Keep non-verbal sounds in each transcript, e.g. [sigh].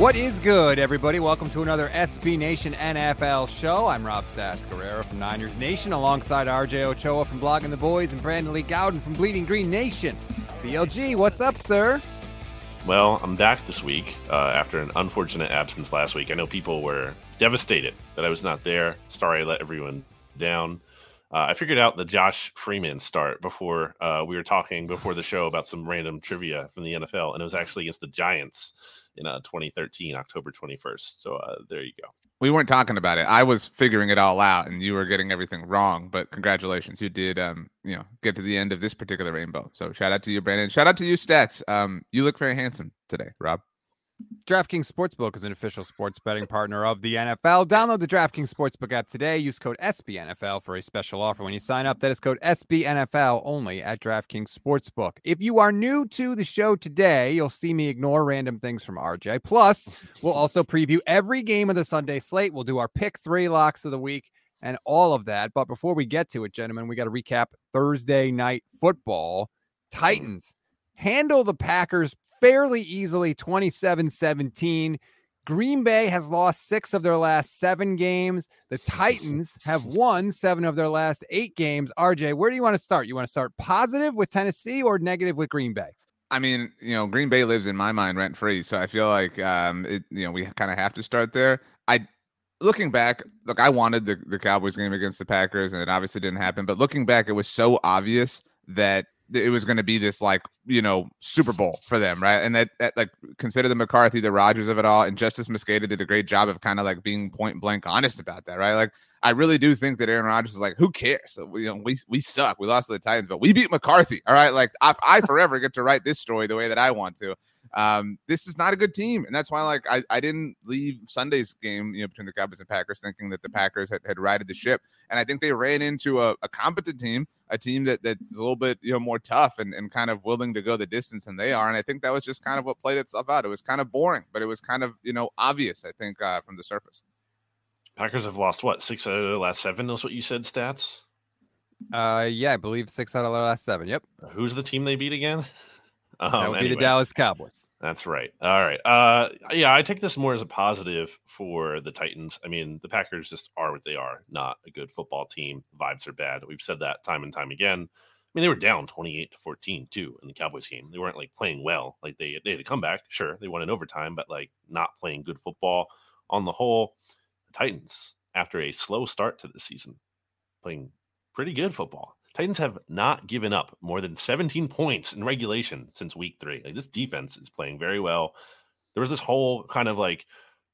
What is good, everybody? Welcome to another SB Nation NFL show. I'm Rob Stats Guerrera from Niners Nation, alongside RJ Ochoa from Blogging the Boys and Brandon Lee Gowton from Bleeding Green Nation. BLG, what's up, sir? Well, I'm back this week uh, after an unfortunate absence last week. I know people were devastated that I was not there. Sorry I let everyone down. Uh, I figured out the Josh Freeman start before uh, we were talking before the show about some random trivia from the NFL, and it was actually against the Giants in uh, 2013, October 21st. So uh, there you go. We weren't talking about it. I was figuring it all out, and you were getting everything wrong. But congratulations, you did. Um, you know, get to the end of this particular rainbow. So shout out to you, Brandon. Shout out to you, Stats. Um, you look very handsome today, Rob. DraftKings Sportsbook is an official sports betting partner of the NFL. Download the DraftKings Sportsbook app today. Use code SBNFL for a special offer when you sign up. That is code SBNFL only at DraftKings Sportsbook. If you are new to the show today, you'll see me ignore random things from RJ. Plus, we'll also preview every game of the Sunday slate. We'll do our pick three locks of the week and all of that. But before we get to it, gentlemen, we got to recap Thursday night football. Titans handle the Packers fairly easily 27 17. Green Bay has lost six of their last seven games. The Titans have won seven of their last eight games. RJ, where do you want to start? You want to start positive with Tennessee or negative with Green Bay? I mean, you know, Green Bay lives in my mind rent free, so I feel like um, it. You know, we kind of have to start there. I, looking back, look, I wanted the the Cowboys game against the Packers, and it obviously didn't happen. But looking back, it was so obvious that it was going to be this like you know Super Bowl for them, right? And that, that like consider the McCarthy, the Rodgers of it all, and Justis Mosqueda did a great job of kind of like being point blank honest about that, right? Like I really do think that Aaron Rodgers is like, who cares? You know, we we suck, we lost to the Titans, but we beat McCarthy, all right? Like I, I forever get to write this story the way that I want to. Um, this is not a good team, and that's why like I, I didn't leave Sunday's game, you know, between the Cowboys and Packers, thinking that the Packers had, had righted the ship, and I think they ran into a, a competent team a team that that's a little bit you know more tough and, and kind of willing to go the distance than they are. And I think that was just kind of what played itself out. It was kind of boring, but it was kind of you know obvious. I think uh, from the surface. Packers have lost what six out of the last seven? That's what you said. Stats. Uh, yeah, I believe six out of the last seven. Yep. Who's the team they beat again? Um, that would anyway. be the Dallas Cowboys. That's right. All right. Uh, yeah, I take this more as a positive for the Titans. I mean, the Packers just are what they are, not a good football team. Vibes are bad. We've said that time and time again. I mean, they were down 28 to 14 too in the Cowboys game. They weren't like playing well. Like they, they had a comeback. Sure, they won in overtime, but like not playing good football on the whole. The Titans, after a slow start to the season, playing pretty good football. Titans have not given up more than 17 points in regulation since week three. Like this defense is playing very well. There was this whole kind of like,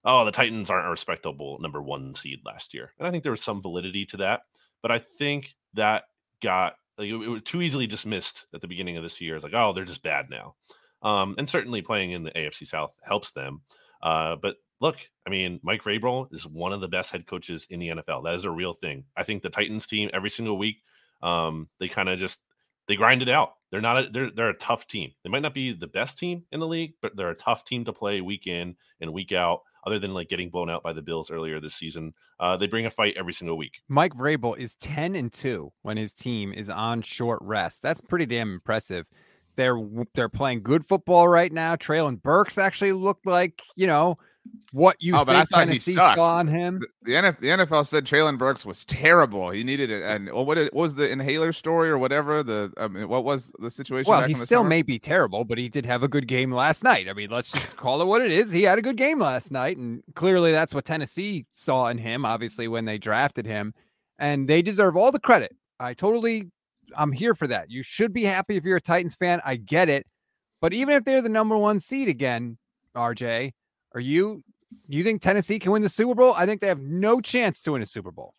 oh, the Titans aren't a respectable number one seed last year. And I think there was some validity to that. But I think that got like it, it was too easily dismissed at the beginning of this year. It's like, oh, they're just bad now. Um, and certainly playing in the AFC South helps them. Uh, but look, I mean, Mike Vrabel is one of the best head coaches in the NFL. That is a real thing. I think the Titans team every single week um, they kind of just they grind it out. They're not a, they're they're a tough team. They might not be the best team in the league, but they're a tough team to play week in and week out. Other than like getting blown out by the Bills earlier this season, uh, they bring a fight every single week. Mike Vrabel is ten and two when his team is on short rest. That's pretty damn impressive. They're they're playing good football right now. Treylon Burks actually looked like you know what you oh, but I thought Tennessee he sucked. saw on him. The, the, NFL, the NFL said Treylon Burks was terrible. He needed it. And what, what was the inhaler story or whatever? The I mean, what was the situation? Well, he still summer? may be terrible, but he did have a good game last night. I mean, let's just call it what it is. He had a good game last night, and clearly that's what Tennessee saw in him. Obviously, when they drafted him, and they deserve all the credit. I totally I'm here for that. You should be happy if you're a Titans fan. I get it. But even if they're the number one seed again, RJ, are you you think Tennessee can win the Super Bowl? I think they have no chance to win a Super Bowl.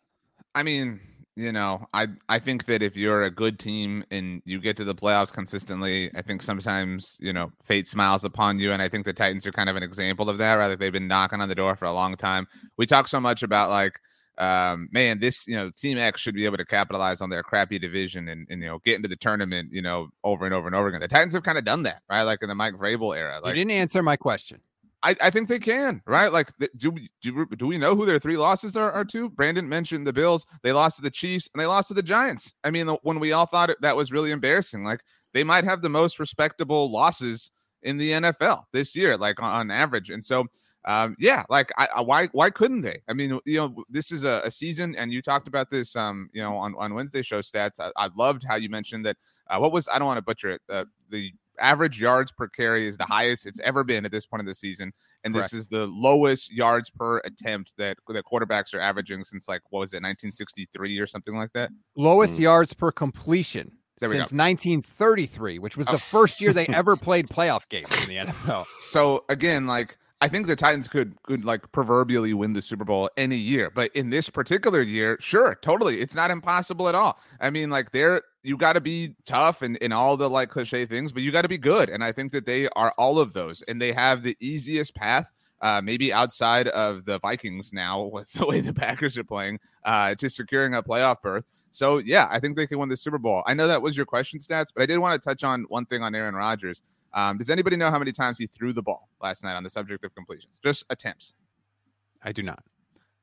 I mean, you know, I I think that if you're a good team and you get to the playoffs consistently, I think sometimes you know fate smiles upon you, and I think the Titans are kind of an example of that. Right, like they've been knocking on the door for a long time. We talk so much about like, um, man, this you know Team X should be able to capitalize on their crappy division and, and you know get into the tournament, you know, over and over and over again. The Titans have kind of done that, right? Like in the Mike Vrabel era. Like you didn't answer my question. I, I think they can, right? Like, do do, do we know who their three losses are, are to? Brandon mentioned the Bills. They lost to the Chiefs and they lost to the Giants. I mean, when we all thought it, that was really embarrassing, like they might have the most respectable losses in the NFL this year, like on, on average. And so, um, yeah, like I, I, why why couldn't they? I mean, you know, this is a, a, season, and you talked about this, um, you know, on on Wednesday show stats. I, I loved how you mentioned that. Uh, what was I don't want to butcher it. Uh, the average yards per carry is the highest it's ever been at this point of the season, and Correct. this is the lowest yards per attempt that that quarterbacks are averaging since like what was it, 1963 or something like that. Lowest mm. yards per completion since 1933, which was oh. the first year they [laughs] ever played playoff games in the NFL. So again, like I think the Titans could could like proverbially win the Super Bowl any year, but in this particular year, sure, totally, it's not impossible at all. I mean, like they're you got to be tough and in all the like cliche things, but you got to be good, and I think that they are all of those, and they have the easiest path. Uh, maybe outside of the Vikings now, [laughs] with the way the Packers are playing, uh, to securing a playoff berth. So yeah, I think they can win the Super Bowl. I know that was your question stats, but I did want to touch on one thing on Aaron Rodgers. Um, does anybody know how many times he threw the ball last night on the subject of completions? Just attempts. I do not.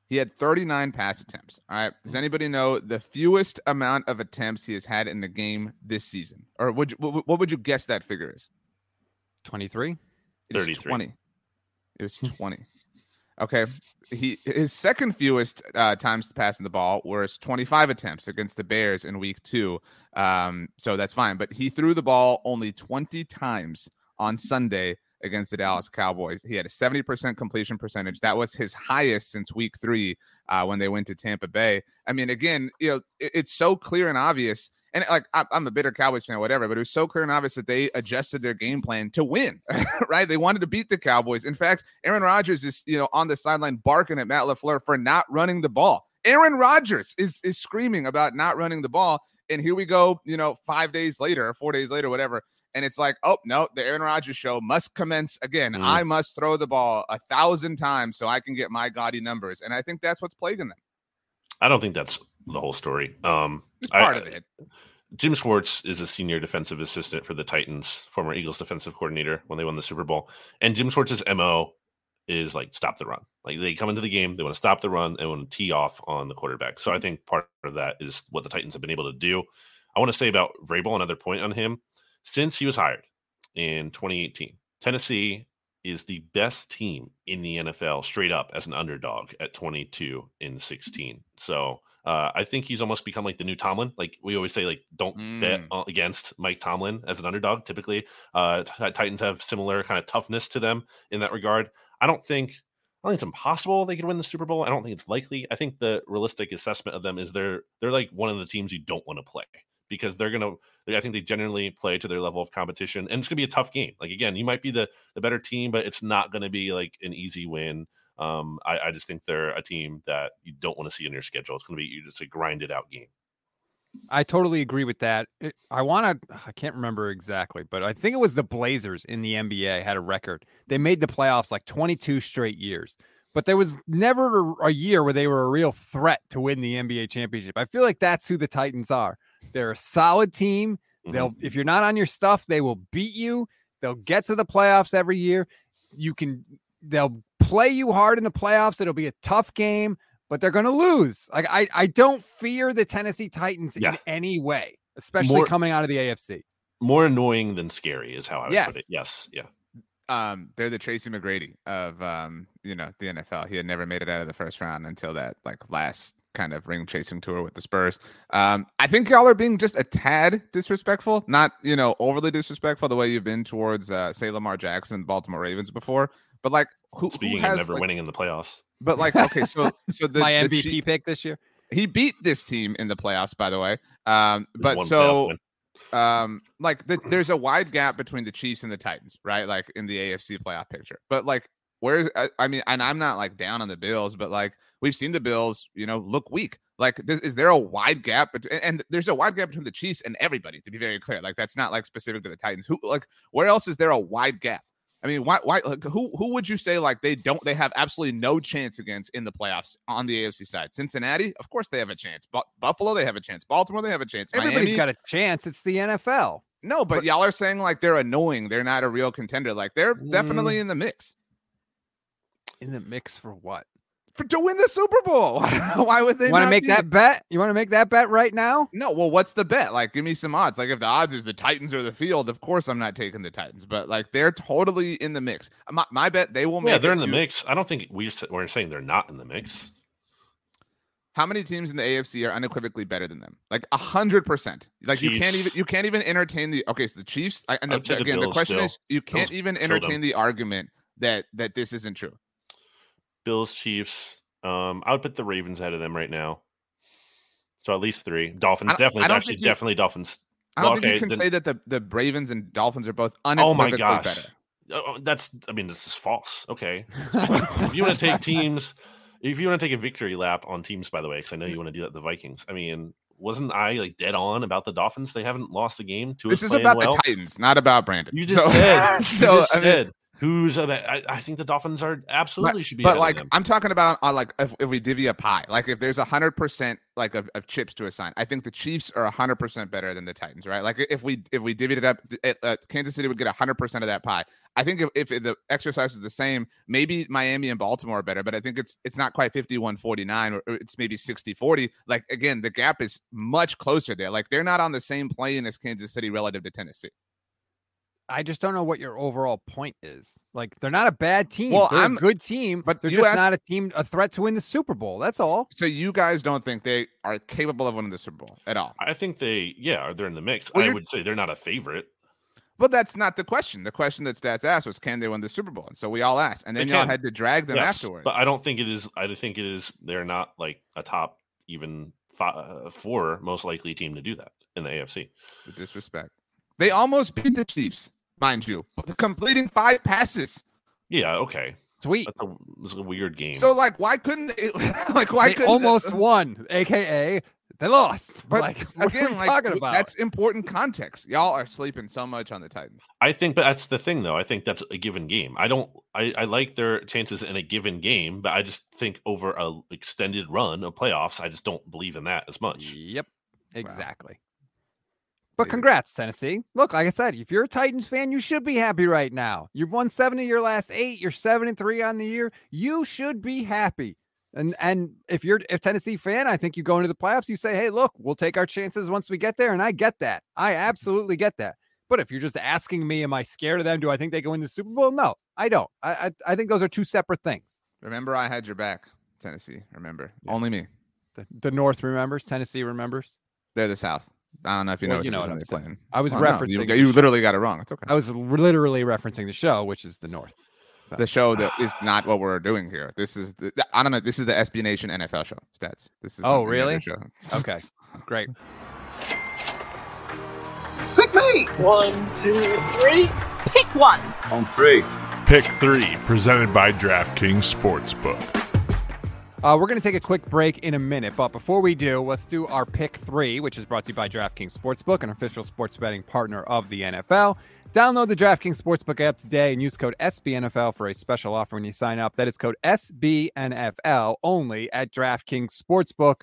He had 39 pass attempts. All right. Does anybody know the fewest amount of attempts he has had in the game this season? Or would you, what would you guess that figure is? 23? 33. 20. It was 20. Okay. He his second fewest uh, times passing the ball was 25 attempts against the Bears in week two. Um, so that's fine. But he threw the ball only 20 times on Sunday against the Dallas Cowboys. He had a 70% completion percentage. That was his highest since week three uh, when they went to Tampa Bay. I mean, again, you know, it, it's so clear and obvious and like I'm a bitter Cowboys fan, whatever, but it was so clear and obvious that they adjusted their game plan to win, [laughs] right? They wanted to beat the Cowboys. In fact, Aaron Rodgers is, you know, on the sideline barking at Matt LaFleur for not running the ball. Aaron Rodgers is is screaming about not running the ball. And here we go, you know, five days later, four days later, whatever. And it's like, oh no, the Aaron Rodgers show must commence again. Mm. I must throw the ball a thousand times so I can get my gaudy numbers. And I think that's what's plaguing them. I don't think that's the whole story. Um, it's part I, of it. Jim Schwartz is a senior defensive assistant for the Titans, former Eagles defensive coordinator when they won the Super Bowl. And Jim Schwartz's MO is like stop the run. Like they come into the game, they want to stop the run and want to tee off on the quarterback. So I think part of that is what the Titans have been able to do. I want to say about Vrabel, another point on him. Since he was hired in 2018, Tennessee is the best team in the NFL straight up as an underdog at 22 in 16. So uh, I think he's almost become like the new Tomlin. Like we always say, like don't mm. bet against Mike Tomlin as an underdog. Typically, uh, Titans have similar kind of toughness to them in that regard. I don't think I think it's impossible they could win the Super Bowl. I don't think it's likely. I think the realistic assessment of them is they're they're like one of the teams you don't want to play because they're gonna. I think they generally play to their level of competition, and it's gonna be a tough game. Like again, you might be the the better team, but it's not gonna be like an easy win. Um, I, I just think they're a team that you don't want to see in your schedule. It's going to be just a grinded out game. I totally agree with that. I want to, I can't remember exactly, but I think it was the Blazers in the NBA had a record. They made the playoffs like 22 straight years, but there was never a year where they were a real threat to win the NBA championship. I feel like that's who the Titans are. They're a solid team. They'll, mm-hmm. if you're not on your stuff, they will beat you. They'll get to the playoffs every year. You can, they'll play you hard in the playoffs. It'll be a tough game, but they're going to lose. Like I, I don't fear the Tennessee Titans yeah. in any way, especially more, coming out of the AFC. More annoying than scary is how I would yes. put it. Yes, yeah. Um, they're the Tracy McGrady of um, you know, the NFL. He had never made it out of the first round until that like last kind of ring chasing tour with the Spurs. Um, I think y'all are being just a tad disrespectful, not you know overly disrespectful the way you've been towards uh, say Lamar Jackson, Baltimore Ravens before. But like, who speaking who has, of never like, winning in the playoffs? But like, okay, so [laughs] so the my the MVP pick this year. he beat this team in the playoffs, by the way. Um, There's but so um like the, there's a wide gap between the Chiefs and the Titans, right? Like in the AFC playoff picture. But like where's I, I mean, and I'm not like down on the Bills, but like we've seen the Bills, you know, look weak. Like, th- is there a wide gap? Bet- and- and there's a wide gap between the Chiefs and everybody. To be very clear, like that's not like specific to the Titans. Who like where else is there a wide gap? I mean, why? Why? Like, who? Who would you say like they don't? They have absolutely no chance against in the playoffs on the AFC side. Cincinnati, of course, they have a chance. But Buffalo, they have a chance. Baltimore, they have a chance. Everybody's Miami, got a chance. It's the NFL. no, but, but- y'all are saying like they're annoying. They're not a real contender. Like they're definitely mm. in the mix In the mix for what? For to win the Super Bowl. [laughs] why would they Want to make be? that bet? You want to make that bet right now? No, well, what's the bet? Like, give me some odds. Like, if the odds is the Titans or the field, of course I'm not taking the Titans. But like, they're totally in the mix. My, my bet they will make. Yeah, they're it in the mix. I don't think we're, s- we're saying they're not in the mix. How many teams in the AFC are unequivocally better than them? Like a hundred percent. Like you can't even you can't even entertain the. Okay, so the Chiefs. I, and I the, would say the again, the question still. is, you can't Bills even entertain the argument that that this isn't true. Bills, Chiefs. Um, I would put the Ravens ahead of them right now. So at least three. Dolphins, definitely, actually, you- definitely Dolphins. I don't Well, think you okay, can then- say that the the Ravens and Dolphins are both Oh my gosh, better. Oh, that's. I mean, this is false. Okay, [laughs] if you want to take teams, if you want to take a victory lap on teams, by the way, because I know you want to do that. The Vikings. I mean, wasn't I like dead on about the Dolphins? They haven't lost a game. to This is about well. the Titans, not about Brandon. You just So- said. [laughs] so you just I mean, said. Who's? a- I, I think the Dolphins are absolutely should be. but like. I'm talking about uh, like if, if we divvy a pie, like if there's a hundred percent like of, of chips to assign, I think the Chiefs are a hundred percent better than the Titans, right? Like if we if we divvied it up, it, uh, Kansas City would get a hundred percent of that pie. I think if, if the exercise is the same, maybe Miami and Baltimore are better, but I think it's it's not quite 51-49 or or it's maybe 60-40. Like again, the gap is much closer there. Like they're not on the same plane as Kansas City relative to Tennessee. I just don't know what your overall point is. Like they're not a bad team. Well, they're I'm- a good team, but but they're just asked- not a team a threat to win the Super Bowl. That's all. So you guys don't think they are capable of winning the Super Bowl at all? I think they, yeah, they're in the mix. Well, I would say they're not a favorite. But that's not the question. The question that Stats asked was, can they win the Super Bowl? And so we all asked, and then y'all had to drag them Yes, afterwards. But I don't think it is. I think it is. They're not like a top even five, uh, four most likely team to do that in the AFC. With disrespect, they almost beat the Chiefs, mind you, completing five passes. Yeah, okay, Sweet. that's a, it was a weird game. So like, why couldn't they? [laughs] Like, why they couldn't almost won, aka they lost. But like, [laughs] what again, are we like talking about? that's important context. Y'all are sleeping so much on the Titans. I think, but that's the thing, though. I think that's a given game. I don't. I, I like their chances in a given game, but I just think over a extended run of playoffs, I just don't believe in that as much. Yep, exactly. But congrats, Tennessee. Look, like I said, if you're a Titans fan, you should be happy right now. You've won seven of your last eight. You're seven and three on the year. You should be happy. And and if you're a Tennessee fan, I think you go into the playoffs. You say, "Hey, look, we'll take our chances once we get there." And I get that. I absolutely get that. But if you're just asking me, am I scared of them? Do I think they go win the Super Bowl? No, I don't. I I, I think those are two separate things. Remember, I had your back, Tennessee. Remember, Yeah. only me. The, the North remembers. Tennessee remembers. They're the South. I don't know if you know. Well, what you know what I'm they're saying. playing. I was Well, no, referencing. you, the you show. literally got it wrong. It's okay. I was literally referencing the show, which is the North. So. the show that is [sighs] not what we're doing here. This is the I don't know. This is the SB Nation NFL show stats. This is Oh, not any other really? Show. Uh, [laughs] okay, great. Pick me! One, two, three. Pick one. On three. Pick three, presented by DraftKings Sportsbook. Uh, we're going to take a quick break in a minute, but before we do, let's do our pick three, which is brought to you by DraftKings Sportsbook, an official sports betting partner of the NFL. Download the DraftKings Sportsbook app today and use code SBNFL for a special offer when you sign up. That is code SBNFL only at DraftKings Sportsbook.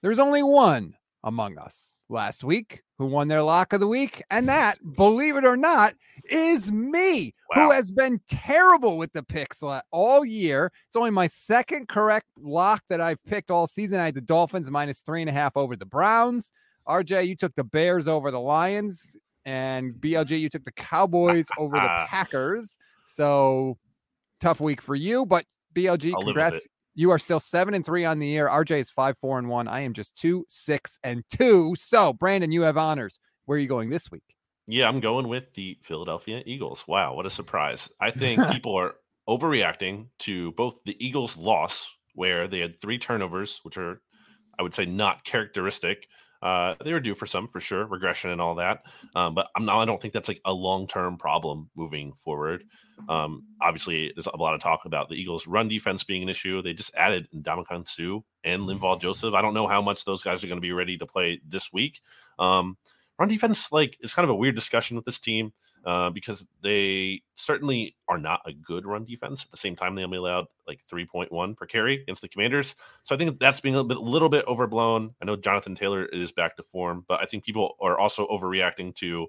There's only one among us last week who won their lock of the week, and that, believe it or not, is me, Wow. who has been terrible with the picks all year. It's only my second correct lock that I've picked all season. I had the Dolphins minus three and a half over the Browns. RJ, you took the Bears over the Lions, and BLG, you took the Cowboys over the [laughs] Packers. So tough week for you, but BLG, I'll congrats. You are still seven and three on the year. RJ is five, four, and one. I am just two, six, and two. So, Brandon, you have honors. Where are you going this week? Yeah, I'm going with the Philadelphia Eagles. Wow, what a surprise. I think [laughs] people are overreacting to both the Eagles' loss, where they had three turnovers, which are I would say not characteristic. Uh, they were due for some, for sure, regression and all that. Um, but I'm not. I don't think that's like a long term problem moving forward. Um, obviously, there's a lot of talk about the Eagles' run defense being an issue. They just added Ndamukong Suh and Linval Joseph. I don't know how much those guys are going to be ready to play this week. Um, run defense, like, it's kind of a weird discussion with this team uh, because they certainly are not a good run defense. At the same time, they only allowed like 3.1 per carry against the Commanders. So I think that's being a little bit, a little bit overblown. I know Jonathan Taylor is back to form, but I think people are also overreacting to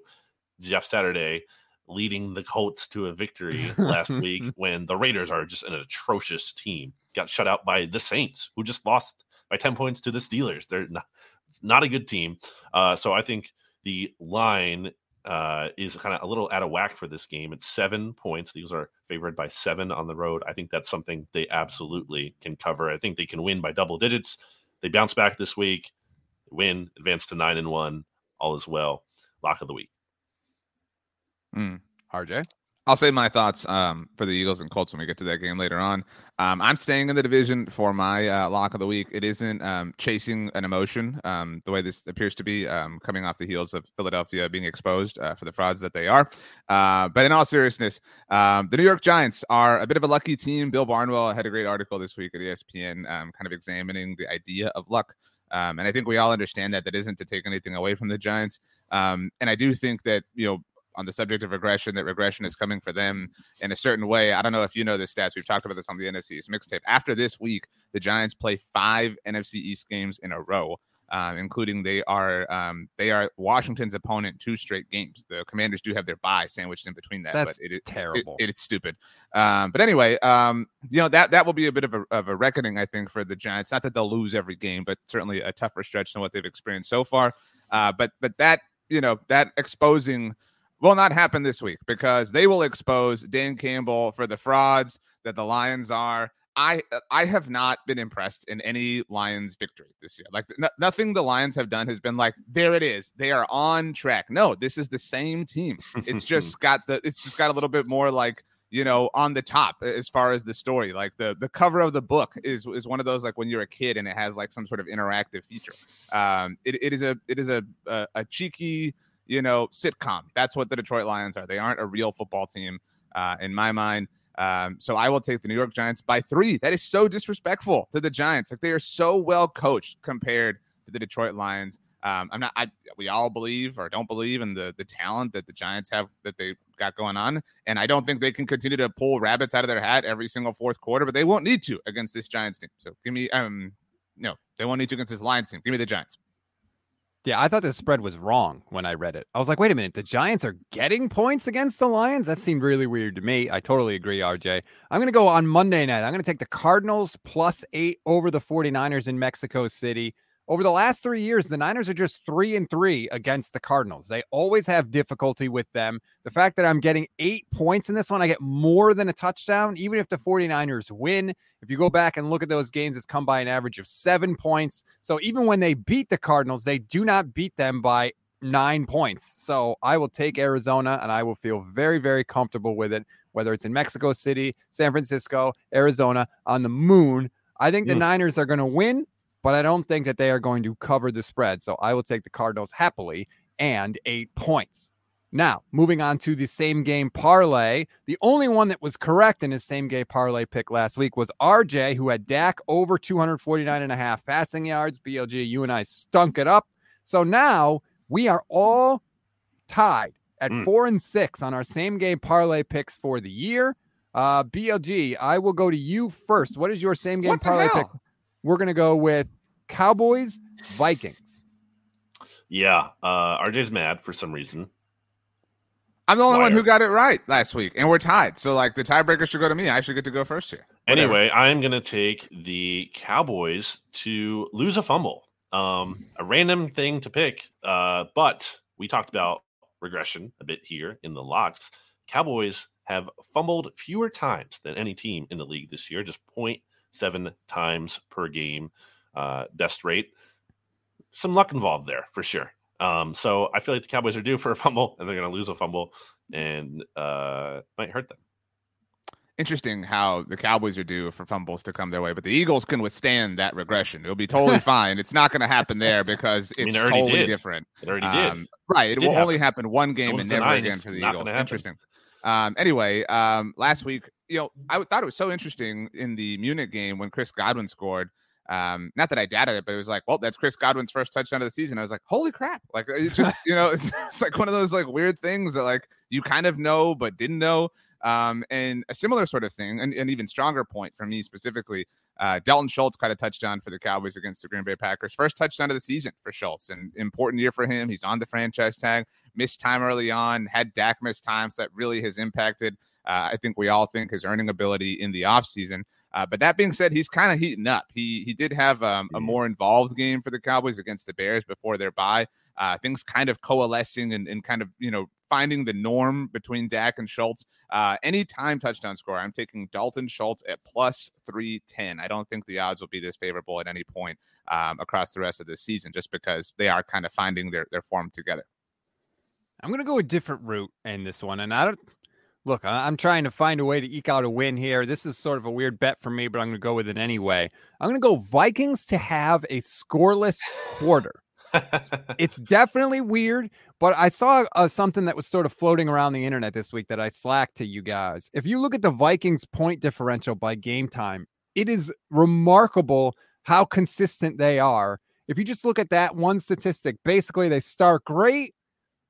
Jeff Saturday leading the Colts to a victory last week [laughs] when the Raiders are just an atrocious team. Got shut out by the Saints, who just lost by 10 points to the Steelers. They're not, not a good team. Uh, so I think the line uh, is kind of a little out of whack for this game. It's seven points. These are favored by seven on the road. I think that's something they absolutely can cover. I think they can win by double digits. They bounce back this week, win, advance to nine and one. All is well. Lock of the week. Mm. RJ? I'll say my thoughts um, for the Eagles and Colts when we get to that game later on. Um, I'm staying in the division for my uh, lock of the week. It isn't um, chasing an emotion um, the way this appears to be um, coming off the heels of Philadelphia being exposed uh, for the frauds that they are. Uh, but in all seriousness, um, the New York Giants are a bit of a lucky team. Bill Barnwell had a great article this week at ESPN kind of examining the idea of luck. and I think we all understand that that isn't to take anything away from the Giants. and I do think that, you know, on the subject of regression that regression is coming for them in a certain way. I don't know if you know the stats. We've talked about this on the NFC East mixtape. After this week, the Giants play five NFC East games in a row. Uh, including they are um, they are Washington's opponent two straight games. The Commanders do have their bye sandwiched in between that. That's but it, terrible. It, it, it's stupid. Um, but anyway, um, you know that that will be a bit of a, of a reckoning, I think, for the Giants. Not that they'll lose every game, but certainly a tougher stretch than what they've experienced so far. Uh, but but that you know that exposing will not happen this week because they will expose Dan Campbell for the frauds that the Lions are. I I have not been impressed in any Lions victory this year. Like n- nothing the Lions have done has been like there it is. They are on track. No, this is the same team. It's just [laughs] got the it's just got a little bit more like you know on the top as far as the story. Like the the cover of the book is is one of those like when you're a kid and it has like some sort of interactive feature. Um, it, it is a it is a, a, a cheeky you know, sitcom. That's what the Detroit Lions are. They aren't a real football team uh, in my mind. Um, so I will take the New York Giants by three. That is so disrespectful to the Giants. Like they are so well coached compared to the Detroit Lions. Um, I'm not. I, we all believe or don't believe in the the talent that the Giants have that they got going on, and I don't think they can continue to pull rabbits out of their hat every single fourth quarter. But they won't need to against this Giants team. So give me um no, they won't need to against this Lions team. Give me the Giants. Yeah, I thought the spread was wrong when I read it. I was like, wait a minute, the Giants are getting points against the Lions? That seemed really weird to me. I totally agree, RJ. I'm going to go on Monday night. I'm going to take the Cardinals plus eight over the 49ers in Mexico City. Over the last three years, the Niners are just three and three against the Cardinals. They always have difficulty with them. The fact that I'm getting eight points in this one, I get more than a touchdown, even if the 49ers win. If you go back and look at those games, it's come by an average of seven points. So even when they beat the Cardinals, they do not beat them by nine points. So I will take Arizona and I will feel very, very comfortable with it, whether it's in Mexico City, San Francisco, Arizona, on the moon. I think the mm. Niners are going to win but I don't think that they are going to cover the spread. So I will take the Cardinals happily and eight points. Now, moving on to the same game parlay. The only one that was correct in his same game parlay pick last week was RJ, who had Dak over 249 and a half passing yards. BLG, you and I stunk it up. So now we are all tied at mm. four and six on our same game parlay picks for the year. Uh, BLG, I will go to you first. What is your same game parlay pick? We're going to go with Cowboys, Vikings. Yeah. Uh, RJ's mad for some reason. I'm the only one who got it right last week, and we're tied. So, like, the tiebreaker should go to me. I should get to go first here. Whatever. Anyway, I'm going to take the Cowboys to lose a fumble. Um, a random thing to pick, uh, but we talked about regression a bit here in the locks. Cowboys have fumbled fewer times than any team in the league this year, just 0.7 times per game uh, best rate. Some luck involved there for sure. Um, so I feel like the Cowboys are due for a fumble, and they're going to lose a fumble, and uh, might hurt them. interesting how the Cowboys are due for fumbles to come their way, but the Eagles can withstand that regression. It'll be totally [laughs] fine. It's not going to happen there because I mean, it's it totally did. different. It already did. Um, right. It, did will only happen. happen one game and never again it's for the Eagles. Interesting. Um, anyway, um, last week, you know, I thought it was so interesting in the Munich game when Chris Godwin scored. Um, not that I doubted it, but it was like, well, that's Chris Godwin's first touchdown of the season. I was like, holy crap! Like, it [laughs] just, you know, it's, [laughs] it's like one of those like weird things that like you kind of know but didn't know. Um, and a similar sort of thing, and an even stronger point for me specifically. Uh, Dalton Schultz caught a touchdown for the Cowboys against the Green Bay Packers. First touchdown of the season for Schultz, An important year for him. He's on the franchise tag. Missed time early on, had Dak miss times that really has impacted. Uh, I think we all think his earning ability in the offseason. Uh, but that being said, he's kind of heating up. He he did have um, a more involved game for the Cowboys against the Bears before their bye. Uh, things kind of coalescing and, and kind of you know finding the norm between Dak and Schultz. Uh, anytime touchdown score, I'm taking Dalton Schultz at plus 310. I don't think the odds will be this favorable at any point um, across the rest of the season, just because they are kind of finding their, their form together. I'm going to go a different route in this one. And I don't look, I'm trying to find a way to eke out a win here. This is sort of a weird bet for me, but I'm going to go with it anyway. I'm going to go Vikings to have a scoreless quarter. [laughs] It's definitely weird, but I saw uh, something that was sort of floating around the internet this week that I slacked to you guys. If you look at the Vikings point differential by game time, it is remarkable how consistent they are. If you just look at that one statistic, basically they start great.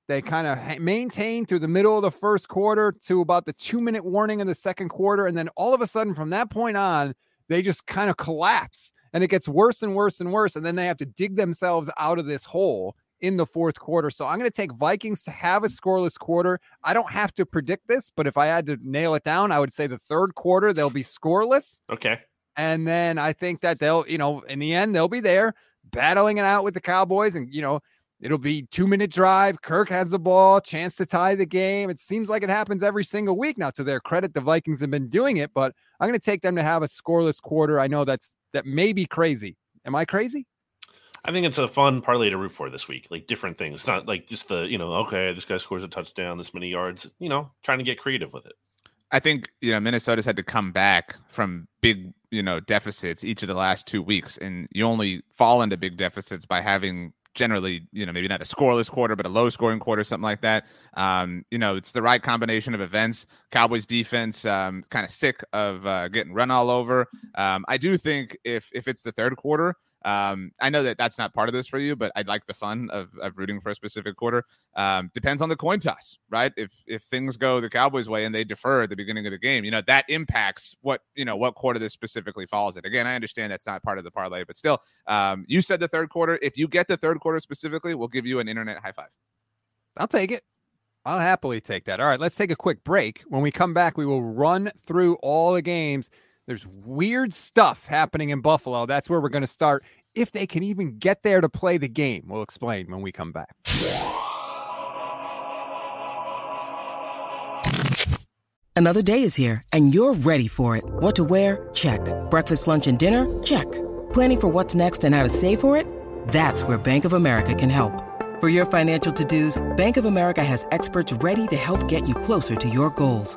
They kind of maintain through the middle of the first quarter to about the two minute warning in the second quarter. And then all of a sudden, from that point on, they just kind of collapse and it gets worse and worse and worse. And then they have to dig themselves out of this hole in the fourth quarter. So I'm going to take Vikings to have a scoreless quarter. I don't have to predict this, but if I had to nail it down, I would say the third quarter they'll be scoreless. okay. And then I think that they'll, you know, in the end, they'll be there battling it out with the Cowboys. And, you know, it'll be two minute drive. Kirk has the ball, chance to tie the game. It seems like it happens every single week. Now, to their credit, the Vikings have been doing it, but I'm going to take them to have a scoreless quarter. I know that's that may be crazy. Am I crazy? I think it's a fun parlay to root for this week. Like different things. It's not like just the, you know, okay, this guy scores a touchdown, this many yards, you know, trying to get creative with it. I think you know Minnesota's had to come back from big you know deficits each of the last two weeks, and you only fall into big deficits by having generally you know maybe not a scoreless quarter, but a low scoring quarter, something like that. Um, you know, it's the right combination of events. Cowboys defense um, kind of sick of uh, getting run all over. Um, I do think if if it's the third quarter. Um, I know that that's not part of this for you, but I'd like the fun of, of rooting for a specific quarter. Um, depends on the coin toss, right? If if things go the Cowboys' way and they defer at the beginning of the game, you know that impacts what you know what quarter this specifically falls in. Again, I understand that's not part of the parlay, but still, um, you said the third quarter. If you get the third quarter specifically, we'll give you an internet high five. I'll take it. I'll happily take that. All right, let's take a quick break. When we come back, we will run through all the games. There's weird stuff happening in Buffalo. That's where we're going to start. If they can even get there to play the game, we'll explain when we come back. Another day is here, and you're ready for it. What to wear? Check. Breakfast, lunch, and dinner? Check. Planning for what's next and how to save for it? That's where Bank of America can help. For your financial to dos, Bank of America has experts ready to help get you closer to your goals.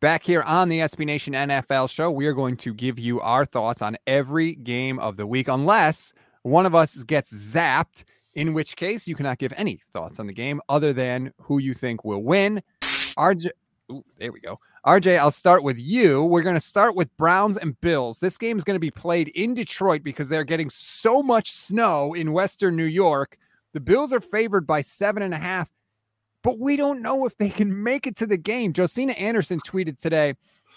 Back here on the SB Nation NFL show, we are going to give you our thoughts on every game of the week, unless one of us gets zapped, in which case you cannot give any thoughts on the game other than who you think will win. RJ, ooh, there we go. RJ, I'll start with you. We're going to start with Browns and Bills. This game is going to be played in Detroit because they're getting so much snow in Western New York. The Bills are favored by seven and a half but we don't know if they can make it to the game. Josina Anderson tweeted today.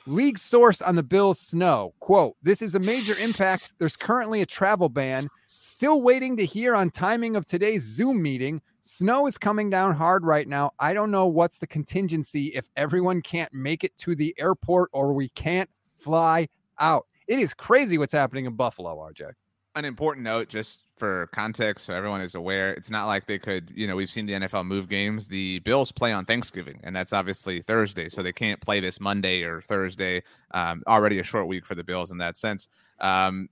League source on the Bills snow quote, This is a major impact. There's currently a travel ban. Still waiting to hear on timing of today's Zoom meeting. Snow is coming down hard right now. I don't know what's the contingency if everyone can't make it to the airport or we can't fly out. It is crazy what's happening in Buffalo, RJ. An important note, just for context, so everyone is aware, it's not like they could, you know, we've seen the NFL move games. The Bills play on Thanksgiving, and that's obviously Thursday, so they can't play this Monday or Thursday. Um, already a short week for the Bills in that sense. Um,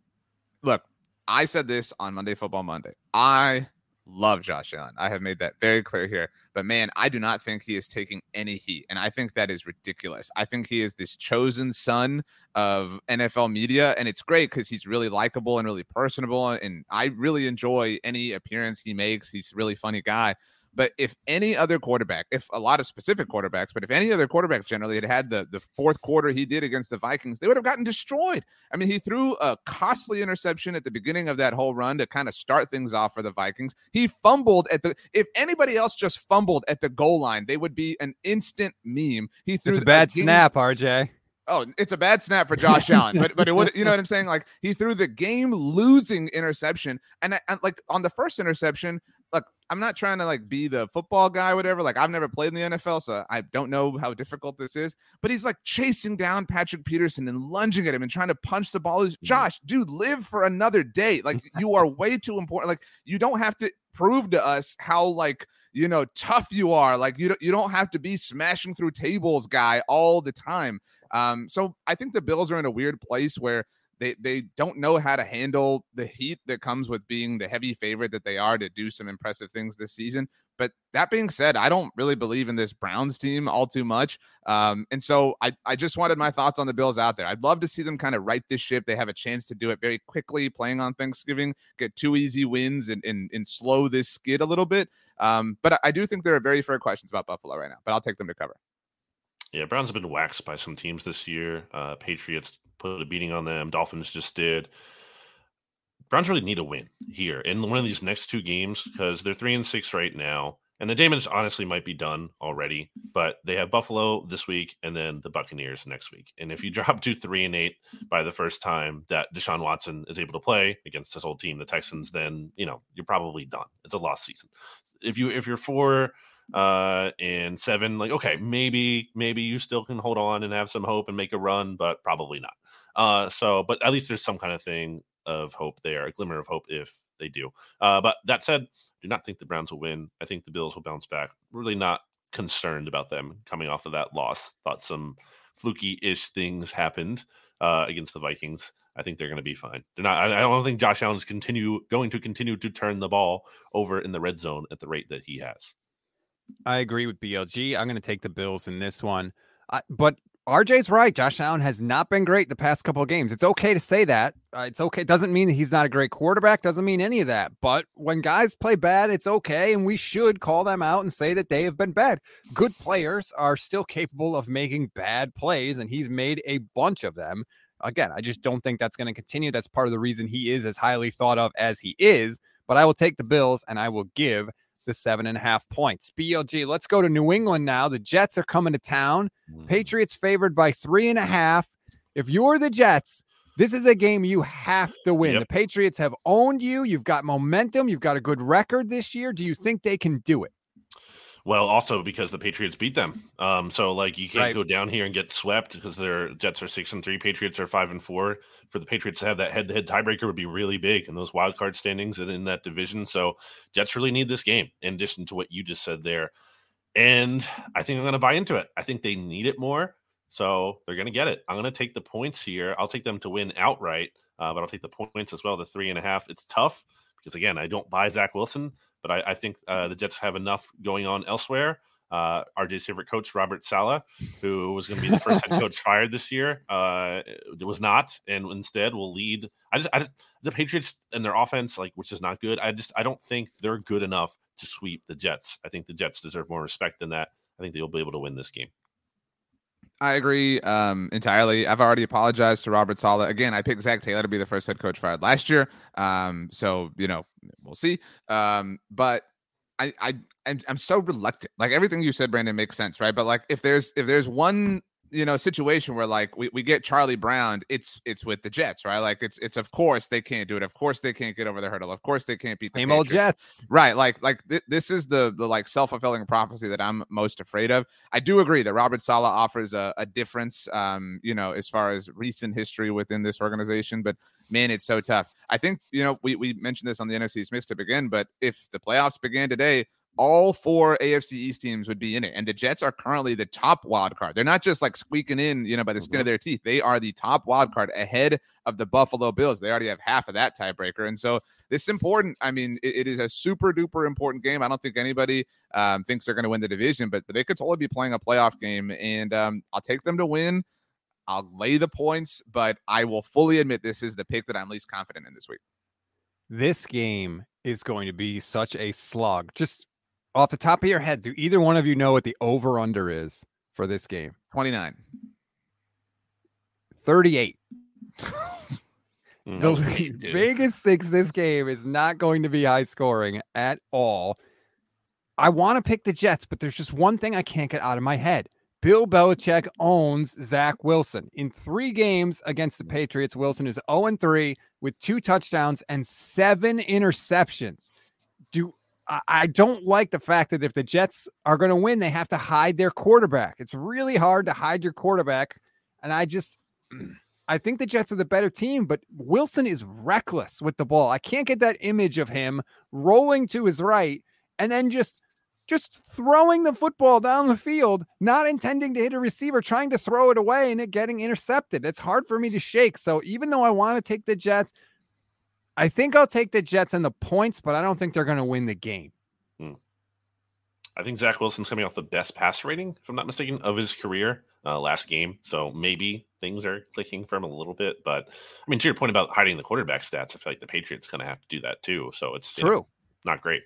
look, I said this on Monday Football Monday. I love Josh Allen. I have made that very clear here. But man, I do not think he is taking any heat. And I think that is ridiculous. I think he is this chosen son of NFL media. And it's great because he's really likable and really personable. And I really enjoy any appearance he makes. He's a really funny guy. But if any other quarterback, if a lot of specific quarterbacks, but if any other quarterback generally had had the, the fourth quarter he did against the Vikings, they would have gotten destroyed. I mean, he threw a costly interception at the beginning of that whole run to kind of start things off for the Vikings. He fumbled at the, if anybody else just fumbled at the goal line, they would be an instant meme. He threw it's a bad snap, RJ. Oh, it's a bad snap for Josh Allen, but but it would you know what I'm saying? Like he threw the game losing interception, and, and like on the first interception, look, I'm not trying to like be the football guy, whatever. Like I've never played in the NFL, so I don't know how difficult this is. But he's like chasing down Patrick Peterson and lunging at him and trying to punch the ball. Is Josh, dude, live for another day. Like [laughs] you are way too important. Like you don't have to prove to us how like you know tough you are. Like you don't you don't have to be smashing through tables guy all the time. Um, so I think the Bills are in a weird place where they they don't know how to handle the heat that comes with being the heavy favorite that they are to do some impressive things this season. But that being said, I don't really believe in this Browns team all too much. Um, and so I, I just wanted my thoughts on the Bills out there. I'd love to see them kind of right this ship. They have a chance to do it very quickly, playing on Thanksgiving, get two easy wins and, and, and slow this skid a little bit. Um, but I do think there are very fair questions about Buffalo right now, but I'll take them to cover. Yeah, Browns have been waxed by some teams this year. Uh, Patriots put a beating on them. Dolphins just did. Browns really need a win here in one of these next two games mm-hmm. because they're three and six right now. And the damage honestly might be done already, but they have Buffalo this week and then the Buccaneers next week. And if you [laughs] drop to three and eight by the first time that Deshaun Watson is able to play against this old team, the Texans, then you know you're probably done. It's a lost season. If you if you're four uh and seven, like okay, maybe maybe you still can hold on and have some hope and make a run, but probably not. Uh, so, but at least there's some kind of thing of hope there, a glimmer of hope if they do. Uh, but that said, do not think the Browns will win. I think the Bills will bounce back. Really not concerned about them coming off of that loss. Thought some fluky-ish things happened uh, against the Vikings. I think they're going to be fine. They're not. I, I don't think Josh Allen's continue going to continue to turn the ball over in the red zone at the rate that he has. I agree with BLG. I'm going to take the Bills in this one. Uh, but RJ's right. Josh Allen has not been great the past couple of games. It's okay to say that. Uh, it's okay. It doesn't mean that he's not a great quarterback. Doesn't mean any of that. But when guys play bad, it's okay, and we should call them out and say that they have been bad. Good players are still capable of making bad plays, and he's made a bunch of them. Again, I just don't think that's going to continue. That's part of the reason he is as highly thought of as he is. But I will take the Bills, and I will give the seven and a half points. BLG, let's go to New England now. The Jets are coming to town. Mm. Patriots favored by three and a half. If you're the Jets, this is a game you have to win. Yep. The Patriots have owned you. You've got momentum. You've got a good record this year. Do you think they can do it? Well, also because the Patriots beat them. Um, so like you can't right. go down here and get swept because their Jets are six and three, Patriots are five and four. For the Patriots to have that head to head tiebreaker would be really big in those wild card standings and in that division. So Jets really need this game, in addition to what you just said there. And I think I'm gonna buy into it. I think they need it more. So they're gonna get it. I'm gonna take the points here. I'll take them to win outright, uh, but I'll take the points as well, the three and a half. It's tough because again, I don't buy Zach Wilson, but I, I think uh, the Jets have enough going on elsewhere. Uh, RJ's favorite coach, Robert Saleh, who was going to be the first head [laughs] coach fired this year, uh, was not, and instead will lead. I just, I just, the Patriots and their offense, like, which is not good. I just, I don't think they're good enough to sweep the Jets. I think the Jets deserve more respect than that. I think they'll be able to win this game. I agree um, entirely. I've already apologized to Robert Saleh. Again, I picked Zac Taylor to be the first head coach fired last year. Um, so, you know, we'll see. Um, but I I I'm, I'm so reluctant. Like everything you said, Brandon, makes sense, right? But like if there's if there's one you know situation where like we, we get Charlie Brown, it's it's with the Jets, right? Like it's it's of course they can't do it. Of course they can't get over the hurdle. Of course they can't beat Same the old Jets. Right. Like like th- this is the the like self-fulfilling prophecy that I'm most afraid of. I do agree that Robert Saleh offers a, a difference um, you know, as far as recent history within this organization, but man, it's so tough. I think, you know, we we mentioned this on the NFC's mixtape again, but if the playoffs began today, all four AFC East teams would be in it. And the Jets are currently the top wild card. They're not just like squeaking in, you know, by the skin of their teeth. They are the top wild card ahead of the Buffalo Bills. They already have half of that tiebreaker. And so this is important. I mean, it, it is a super duper important game. I don't think anybody um, thinks they're going to win the division, but they could totally be playing a playoff game. And um, I'll take them to win. I'll lay the points, but I will fully admit this is the pick that I'm least confident in this week. This game is going to be such a slog. Just off the top of your head, do either one of you know what the over under is for this game? 29. 38. Mm, The okay, dude. Vegas thinks this game is not going to be high scoring at all. I want to pick the Jets, but there's just one thing I can't get out of my head. Bill Belichick owns Zach Wilson. In three games against the Patriots, Wilson is 0 3 with two touchdowns and seven interceptions. Do I- don't like the fact that if the Jets are going to win, they have to hide their quarterback. It's really hard to hide your quarterback. And I just, [clears throat] I think the Jets are the better team, but Wilson is reckless with the ball. I can't get that image of him rolling to his right and then just just throwing the football down the field, not intending to hit a receiver, trying to throw it away and it getting intercepted. It's hard for me to shake. So even though I want to take the Jets, I think I'll take the Jets and the points, but I don't think they're going to win the game. I think Zach Wilson's coming off the best pass rating, if I'm not mistaken, of his career uh, last game. So maybe things are clicking for him a little bit. But I mean, to your point about hiding the quarterback stats, I feel like the Patriots going to have to do that too. So it's you know, True. not great.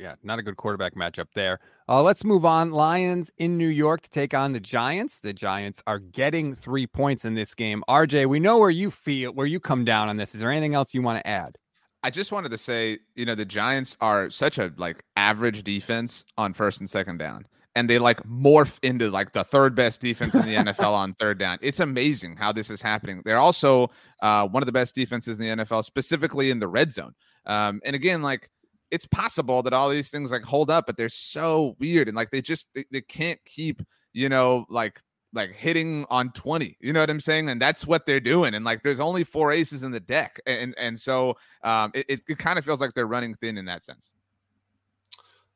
yeah, not a good quarterback matchup there. Uh, let's move on. Lions in New York to take on the Giants. The Giants are getting three points in this game. RJ, we know where you feel, where you come down on this. Is there anything else you want to add? I just wanted to say, you know, the Giants are such a like average defense on first and second down. And they like morph into like the third best defense in the NFL on third down. It's amazing how this is happening. They're also uh, one of the best defenses in the NFL, specifically in the red zone. Um, and again, like it's possible that all these things like hold up, but they're so weird and like they just they, they can't keep, you know, like like hitting on 20 you know what i'm saying and that's what they're doing and like there's only four aces in the deck and and so um it, it, it kind of feels like they're running thin in that sense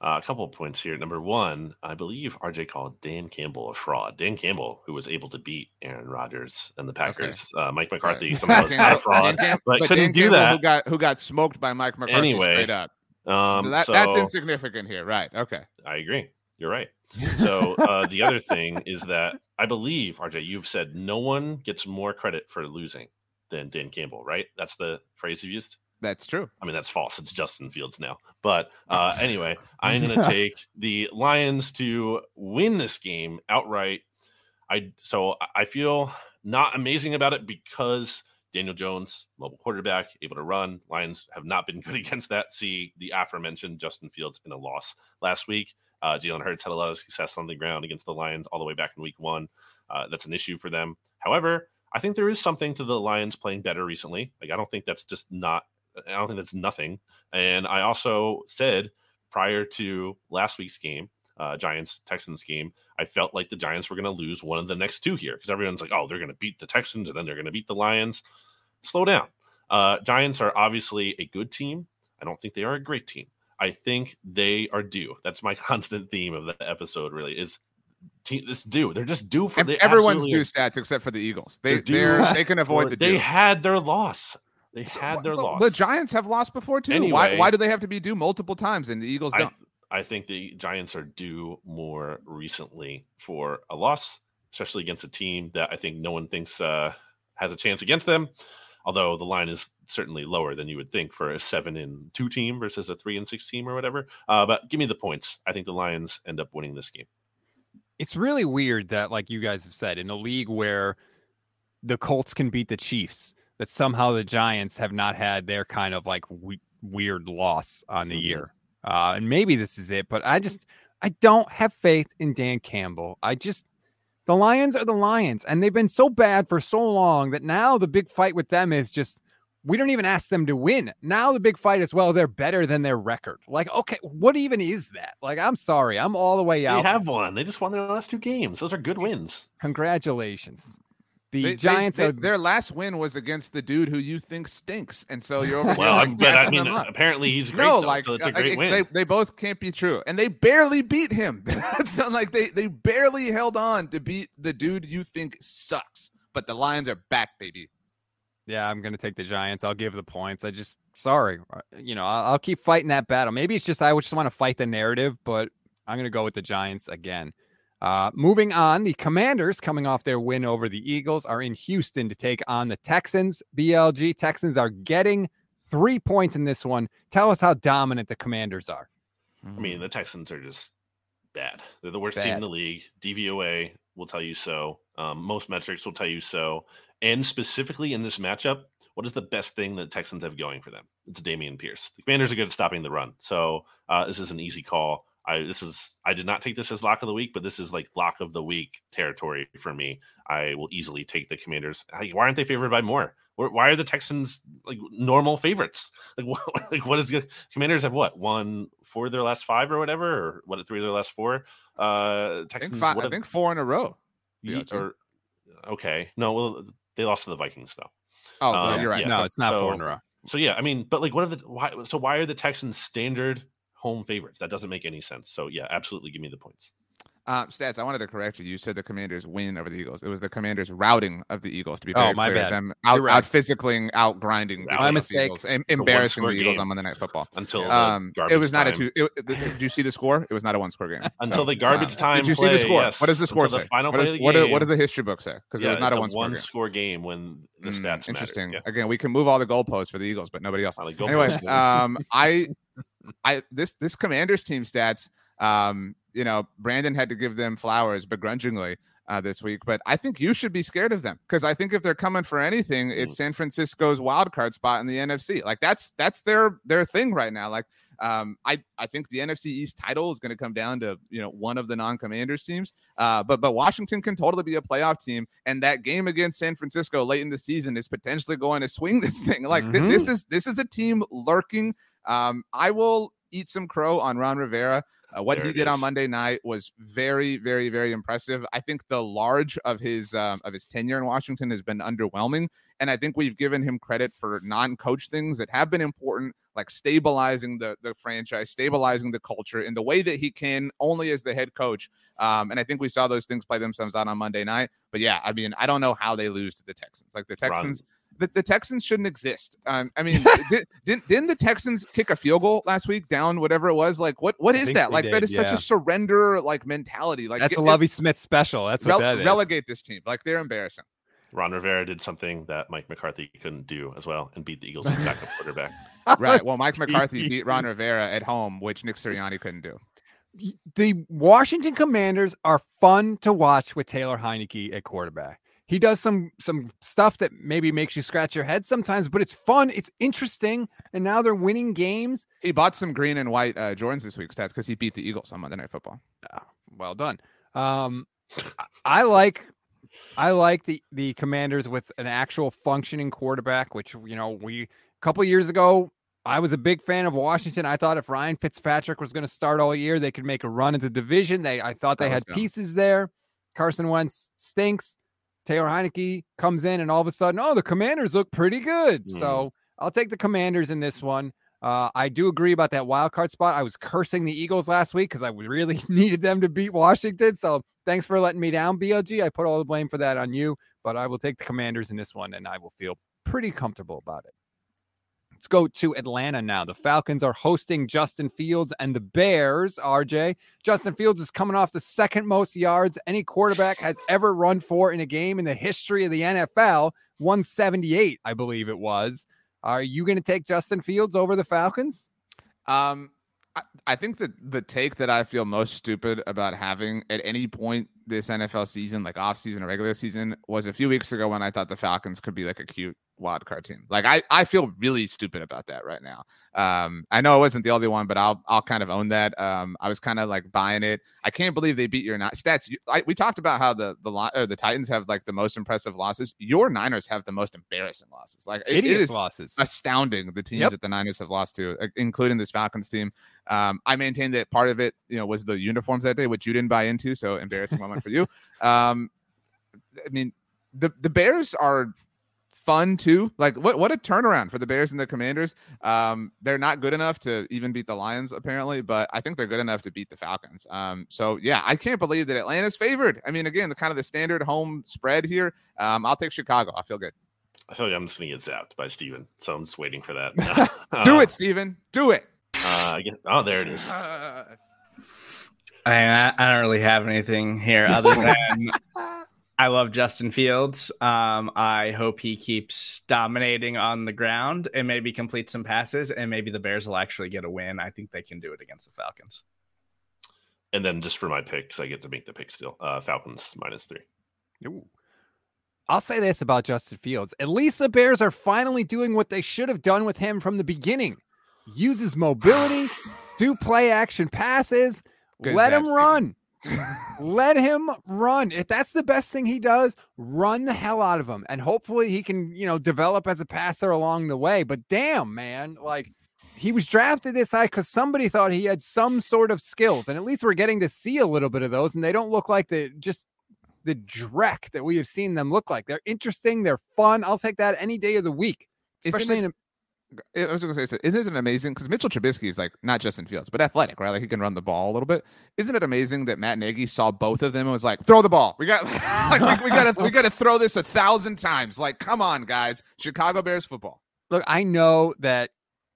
Uh, a couple of points here. Number one, I believe RJ called Dan Campbell a fraud. Dan Campbell, who was able to beat Aaron Rodgers and the Packers, uh, Mike McCarthy, [laughs] Right. somehow was a fraud, Dan Cam- but, couldn't Dan do Campbell, that. who got who got smoked by mike mccarthy Anyway, straight up Um, so that so that's insignificant here right okay I agree. You're right. So uh, the other thing is that I believe RJ, you've said no one gets more credit for losing than Dan Campbell, right? That's the phrase you used. that's true I mean, that's false. It's Justin Fields now. But uh, [laughs] anyway, I'm going to take the Lions to win this game outright. I so I feel not amazing about it because Daniel Jones, mobile quarterback, able to run. Lions have not been [laughs] good against that. See the aforementioned Justin Fields in a loss last week. Uh, Jalen Hurts had a lot of success on the ground against the Lions all the way back in week one. Uh, that's an issue for them. However, I think there is something to the Lions playing better recently. Like I don't think that's just not I don't think that's nothing. And I also said prior to last week's game, uh, Giants Texans game, I felt like the Giants were going to lose one of the next two here because everyone's like, oh, they're going to beat the Texans and then they're going to beat the Lions. Slow down. Uh, Giants are obviously a good team. I don't think they are a great team. I think they are due. That's my [laughs] constant theme of the episode. Really is te- this due. They're just due for the everyone's due stats except for the eagles they they can [laughs] avoid the They due. had their loss. They So, had their the, loss. the giants have lost before too why, Anyway. why do they have to be due multiple times and the eagles don't th- I think the Giants are due more recently for a loss, especially against a team that I think no one thinks uh, has a chance against them. Although the line is certainly lower than you would think for a seven and two team versus a three and six team or whatever. Uh, but give me the points. I think the Lions end up winning this game. It's really weird that, like you guys have said, in a league where the Colts can beat the Chiefs, that somehow the Giants have not had their kind of like we- weird loss on the Mhm. year. Uh, and maybe this is it, but I just I don't have faith in Dan Campbell. I just the Lions are the Lions, and they've been so bad for so long that now the big fight with them is just we don't even ask them to win. Now the big fight is well, they're better than their record. Like, okay, what even is that? Like, I'm sorry, I'm all the way out. They have one. They just won their last two games. Those are good wins. Congratulations. The They- they- Giants they- are their last win was against the dude who you think stinks, and so you're over here, Well, like, but I mean, apparently he's great. no, though, like so it's a great it- win. They, they both can't be true, and they barely beat him. [laughs] it's not like they they barely held on to beat the dude you think sucks. But the Lions are back, baby. Yeah, I'm going to take the Giants. I'll give the points. I just, sorry. uh, You know, I'll, I'll keep fighting that battle. Maybe it's just I just want to fight the narrative, but I'm going to go with the Giants again. Uh, moving on, the Commanders, coming off their win over the Eagles, are in Houston to take on the Texans. BLG Texans are getting three points in this one. Tell us how dominant the Commanders are. I mean, the Texans are just bad. They're the worst team in the league. DVOA will tell you so. Um, most metrics will tell you so. And specifically in this matchup, what is the best thing that Texans have going for them? It's Dameon Pierce. The Commanders are good at stopping the run, so uh, this is an easy call. I this is I did not take this as lock of the week, but this is like lock of the week territory for me. I will easily take the Commanders. Like, why aren't they favored by more? Why- Why are the Texans like normal favorites? Like [laughs] what? Like what is good? Commanders have what won four of their last five or whatever, or what three of their last four? Uh, I think, Texans. five, what I think four in a row. Yeah, or okay, no, well they lost to the Vikings though. Oh, Um, you're right. yeah. No, so- it's not four in a row. So yeah, I mean, but like, what are the why? So why are the Texans standard home favorites? That doesn't make any sense. So yeah, absolutely, give me the points. Uh, stats. I wanted to correct you. You said the Commanders win over the Eagles. It was the Commanders routing of the Eagles. To be Oh, very my clear, bad. them out, right. out physically, out grinding the My mistake. Eagles, em- embarrassing the one-score Eagles on Monday Night Football. Until Um, it was not a two. It, did you see the score? It was not a one score game. Until So, the garbage uh, time Did you see the score? yes. What does the score Until the final what, play is, of the what, do- what does the history book say? Because Yeah, it was not a one score game. score game when the Mm, stats matter. interesting. Yeah. Again, we can move all the goalposts for the Eagles, but nobody else. Not a goal Anyway, um, I, I this this Commanders team stats. Um, you know, Brandon had to give them flowers begrudgingly uh, this week, but I think you should be scared of them because I think if they're coming for anything, it's San Francisco's wild card spot in the NFC. Like that's that's their their thing right now. Like um, I I think the NFC East title is going to come down to you know one of the non-commanders teams. Uh, but but Washington can totally be a playoff team, and that game against San Francisco late in the season is potentially going to swing this thing. Like thi- this is this is a team lurking. Um, I will eat some crow on Ron Rivera. Uh, what There he did on. Monday night was very, very, very impressive. I think the large of his um, of his tenure in Washington has been underwhelming, and I think we've given him credit for non-coach things that have been important, like stabilizing the the franchise, stabilizing the culture in the way that he can only as the head coach. Um, and I think we saw those things play themselves out on Monday night. But yeah, I mean, I don't know how they lose to the Texans. Like the Ron- Texans, the, the Texans shouldn't exist. Um, I mean, [laughs] did, didn't didn't the Texans kick a field goal last week down whatever it was? Like what what I is think that? Like that did, is such a surrender like mentality. Like That's get- a Lovie Smith special. That's what rel- that is. relegate this team. Like they're embarrassing. Ron Rivera did something that Mike McCarthy couldn't do as well and beat the Eagles' backup [laughs] quarterback. Right. Well, Mike [laughs] McCarthy beat Ron Rivera at home, which Nick Sirianni couldn't do. the Washington Commanders are fun to watch with Taylor Heinicke at quarterback. He does some some stuff that maybe makes you scratch your head sometimes, but it's fun. It's interesting, and now they're winning games. He bought some green and white uh, Jordans this week, stats, because he beat the Eagles on Monday Night Football. Well done. Um, I- I like I like the the Commanders with an actual functioning quarterback, which you know we a couple years ago. I was a big fan of Washington. I thought if Ryan Fitzpatrick was going to start all year, they could make a run at the division. They I thought they had pieces there. Carson Wentz stinks. Taylor Heinicke comes in, and all of a sudden, oh, the Commanders look pretty good. Mm. So I'll take the Commanders in this one. Uh, I do agree about that wild card spot. I was cursing the Eagles last week because I really [laughs] needed them to beat Washington. So thanks for letting me down, BLG. I put all the blame for that on you, but I will take the Commanders in this one, and I will feel pretty comfortable about it. Let's go to Atlanta now. The Falcons are hosting Justin Fields and the Bears. RJ, Justin Fields is coming off the second most yards any quarterback has ever run for in a game in the history of the NFL. 178, I believe it was. Are you going to take Justin Fields over the Falcons? Um, I, I think that the take that I feel most stupid about having at any point this NFL season, like off season or regular season, was a few weeks ago when I thought the Falcons could be like a cute wild card team. Like I, I feel really stupid about that right now. Um, I know it wasn't the only one, but I'll, I'll kind of own that. Um, I was kind of like buying it. I can't believe they beat your not stats. You, I, we talked about how the the or the Titans have like the most impressive losses. Your Niners have the most embarrassing losses. Like it, it is losses. astounding the teams yep. that the Niners have lost to, including this Falcons team. Um, I maintain that part of it, you know, was the uniforms that day, which you didn't buy into. So embarrassing moment for you. Um, I mean, the the Bears are fun too. Like what what a turnaround for the Bears and the Commanders. Um, they're not good enough to even beat the Lions apparently, but I think they're good enough to beat the Falcons. Um, so yeah, I can't believe that Atlanta's favored. I mean, again, the kind of the standard home spread here. Um, I'll take Chicago. I feel good. I feel like I'm just gonna get zapped by Steven, so I'm just waiting for that. [laughs] [laughs] Do uh, it, Steven. Do it. Uh, guess, oh, there it is. I, I don't really have anything here other than [laughs] I love Justin Fields. Um, I hope he keeps dominating on the ground and maybe complete some passes, and maybe the Bears will actually get a win. I think they can do it against the Falcons. And then just for my pick, because I get to make the pick still, uh, Falcons minus three. Ooh. I'll say this about Justin Fields. At least the Bears are finally doing what they should have done with him from the beginning. Uses mobility, do play action passes, Good let him run. [laughs] Let him run. If that's the best thing he does, run the hell out of him. And hopefully he can, you know, develop as a passer along the way. But damn, man, like he was drafted this high because somebody thought he had some sort of skills. And at least we're getting to see a little bit of those. And they don't look like the just the dreck that we have seen them look like. They're interesting, they're fun. I'll take that any day of the week. Especially in a I was going to say, isn't it amazing? Because Mitchell Trubisky is like not Justin Fields, but athletic, right? Like he can run the ball a little bit. Isn't it amazing that Matt Nagy saw both of them and was like, "Throw the ball. We got, [laughs] like, we, we got to, we got to throw this a thousand times. Like, come on, guys. Chicago Bears football. Look, I know that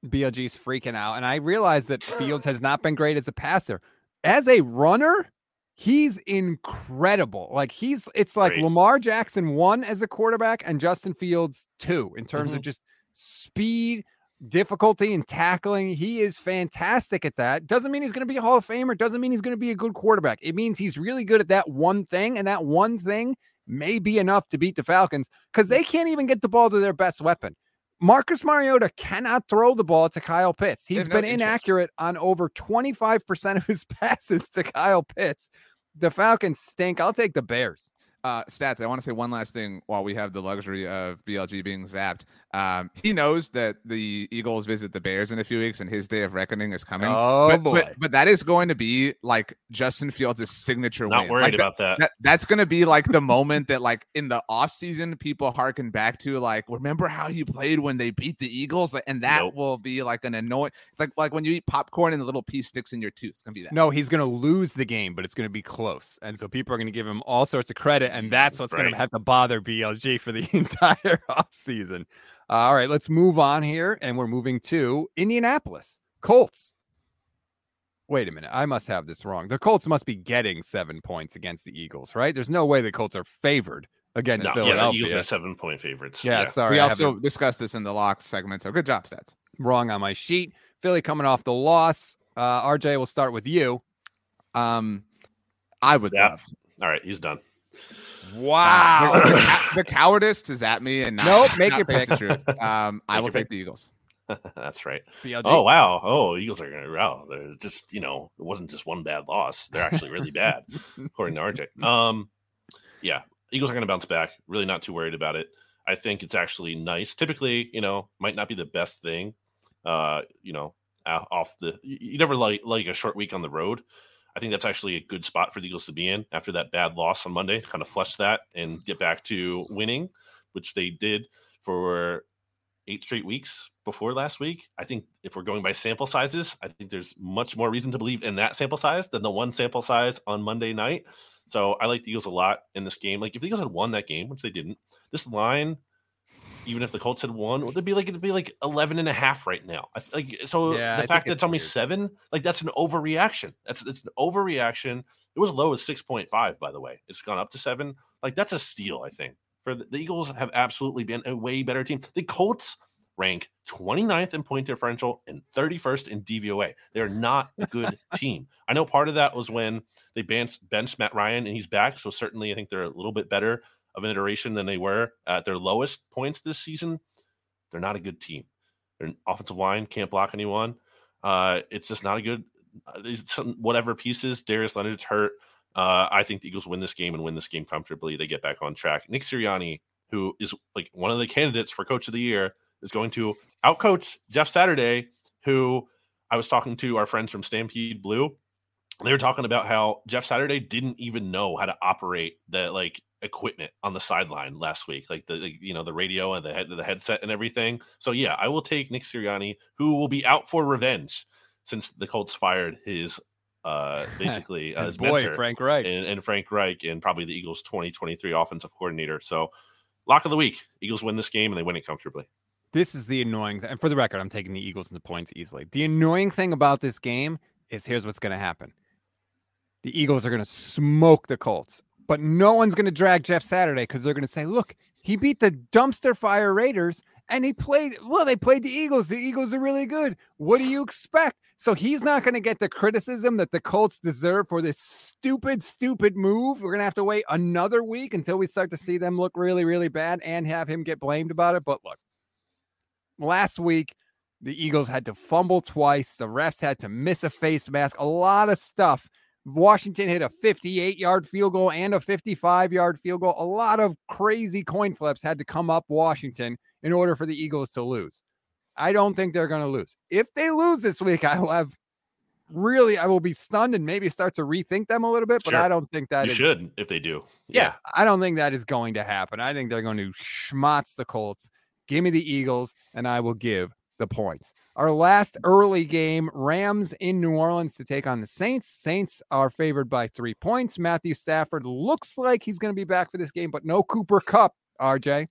BLG's freaking out, and I realize that Fields has not been great as a passer. As a runner, he's incredible. Like he's, it's like great. Lamar Jackson one as a quarterback and Justin Fields two in terms mm-hmm. of just speed, difficulty, and tackling. He is fantastic at that. Doesn't mean he's going to be a Hall of Famer. Doesn't mean he's going to be a good quarterback. It means he's really good at that one thing, and that one thing may be enough to beat the Falcons because they can't even get the ball to their best weapon. Marcus Mariota cannot throw the ball to Kyle Pitts. He's been inaccurate on over 25% of his [laughs] passes to Kyle Pitts. The Falcons stink. I'll take the Bears. Uh, stats. I want to say one last thing while we have the luxury of BLG being zapped. Um, [laughs] he knows that the Eagles visit the Bears in a few weeks and his day of reckoning is coming. Oh but, boy! But, but that is going to be like Justin Fields' signature Not win. worried like about that, that. That's going to be like the moment that, like in the off season, people harken back to. Like, remember how you played when they beat the Eagles, and that nope. will be like an annoying. It's like like when you eat popcorn and the little piece sticks in your tooth. It's gonna be that. No, he's gonna lose the game, but it's gonna be close, and so people are gonna give him all sorts of credit, and that's what's right. gonna have to bother BLG for the [laughs] entire [laughs] offseason. Uh, all right, let's move on here. And we're moving to Indianapolis Colts. Wait a minute. I must have this wrong. The Colts must be getting seven points against the Eagles, right? There's no way the Colts are favored against no, Philadelphia. Yeah, the Eagles are seven point favorites. Yeah, yeah. sorry. We also discussed this in the locks segment. So good job, stats. Wrong on my sheet. Philly coming off the loss. Uh, RJ, we'll start with you. Um, I would yeah. love. All right, he's done. Wow. the, the, cowardice is at me and not, nope, make not your pick. Truth. Um, I will take pick. the Eagles. [laughs] That's right. BLG. Oh wow! Oh, Eagles are gonna wow. They're just you know it wasn't just one bad loss. They're actually really bad, [laughs] according to RJ. Um, yeah, Eagles are gonna bounce back. Really not too worried about it. I think it's actually nice. Typically, you know, might not be the best thing. Uh, you know, off the you never like like a short week on the road. I think that's actually a good spot for the Eagles to be in after that bad loss on Monday. Kind of flush that and get back to winning, which they did for eight straight weeks before last week. I think if we're going by sample sizes, I think there's much more reason to believe in that sample size than the one sample size on Monday night. So I like the Eagles a lot in this game. Like if the Eagles had won that game, which they didn't, this line even if the Colts had won, would it be like it'd be like 11 and a half right now? I, like so yeah, the I fact that it's, it's only seven, like that's an overreaction. That's it's an overreaction. It was low as 6.5, by the way. It's gone up to seven. Like that's a steal, I think. For the, the Eagles have absolutely been a way better team. The Colts rank 29th in point differential and 31st in DVOA. They're not a good [laughs] team. I know part of that was when they benched, benched Matt Ryan and he's back. So certainly I think they're a little bit better of an iteration than they were at their lowest points this season. They're not a good team. Their offensive line can't block anyone. Uh, it's just not a good, uh, whatever pieces. Darius Leonard's hurt. Uh, I think the Eagles win this game and win this game comfortably. They get back on track. Nick Sirianni, who is like one of the candidates for coach of the year, is going to outcoach Jeff Saturday, who I was talking to our friends from Stampede Blue. They were talking about how Jeff Saturday didn't even know how to operate the like equipment on the sideline last week, like the, the you know the radio and the head the headset and everything. So yeah, I will take Nick Sirianni, who will be out for revenge since the Colts fired his uh [laughs] basically uh, His his boy, Frank Reich. and, and Frank Reich and probably the Eagles 2023 offensive coordinator. So lock of the week, Eagles win this game and they win it comfortably. This is the annoying thing. And for the record, I'm taking the Eagles and the points easily. The annoying thing about this game is here's what's going to happen the Eagles are going to smoke the Colts, but no one's going to drag Jeff Saturday because they're going to say, look, he beat the dumpster fire Raiders and he played, well, they played the Eagles. The Eagles are really good. What do you expect? So he's not going to get the criticism that the Colts deserve for this stupid, stupid move. We're going to have to wait another week until we start to see them look really, really bad and have him get blamed about it. But look, last week, the Eagles had to fumble twice. The refs had to miss a face mask, a lot of stuff. Washington hit a 58 yard field goal and a 55 yard field goal. A lot of crazy coin flips had to come up Washington in order for the Eagles to lose. I don't think they're going to lose. If they lose this week, I will have really, I will be stunned and maybe start to rethink them a little bit, but Sure. I don't think that you is- should if they do. yeah, I don't think that is going to happen. I think they're going to schmatz the Colts. Give me the Eagles, and I will give the points. Our last early game Rams in New Orleans to take on the Saints. Saints are favored by three points. Matthew Stafford looks like he's going to be back for this game, but no Cooper Kupp, RJ.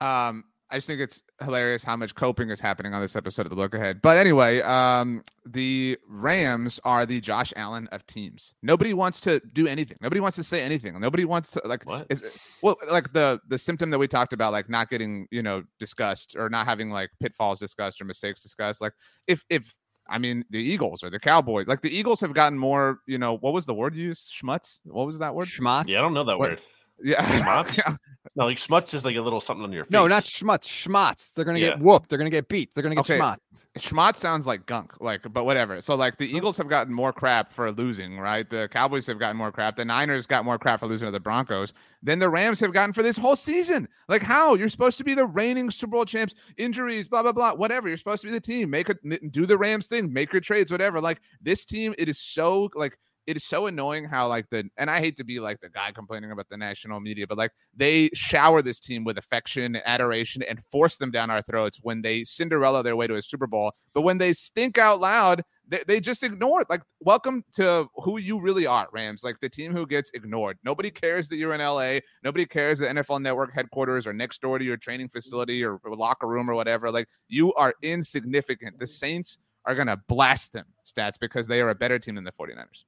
Um, I just think it's hilarious how much coping is happening on this episode of the Look Ahead. But anyway, um, the Rams are the Josh Allen of teams. Nobody wants to do anything. Nobody wants to say anything. Nobody wants to like. What? Is well, like the the symptom that we talked about, like not getting you know discussed or not having like pitfalls discussed or mistakes discussed. Like if if I mean the Eagles or the Cowboys, like the Eagles have gotten more. You know what was the word you used? Schmutz. What was that word? Schmutz? Yeah, I don't know that What? word. Yeah. [laughs] Schmutz? Yeah. No, like smutch is like a little something on your face. No, not schmutz. Schmutz. They're going to Yeah. get whooped. They're going to get beat. They're going to get Okay. schmutz. Schmott sounds like gunk, like, but whatever. So, like, the Eagles have gotten more crap for losing, right? The Cowboys have gotten more crap. The Niners got more crap for losing to the Broncos than the Rams have gotten for this whole season. Like, how? You're supposed to be the reigning Super Bowl champs, injuries, blah, blah, blah, whatever. You're supposed to be the team. Make it, do the Rams thing, make your trades, whatever. Like, this team, it is so, like, it is so annoying how like the and I hate to be like the guy complaining about the national media, but like they shower this team with affection, adoration, and force them down our throats when they Cinderella their way to a Super Bowl. But when they stink out loud, they, they just ignore it. Like, welcome to who you really are, Rams. Like the team who gets ignored. Nobody cares that you're in LA. Nobody cares that NFL Network headquarters are next door to your training facility or locker room or whatever. Like you are insignificant. The Saints are gonna blast them stats because they are a better team than the 49ers.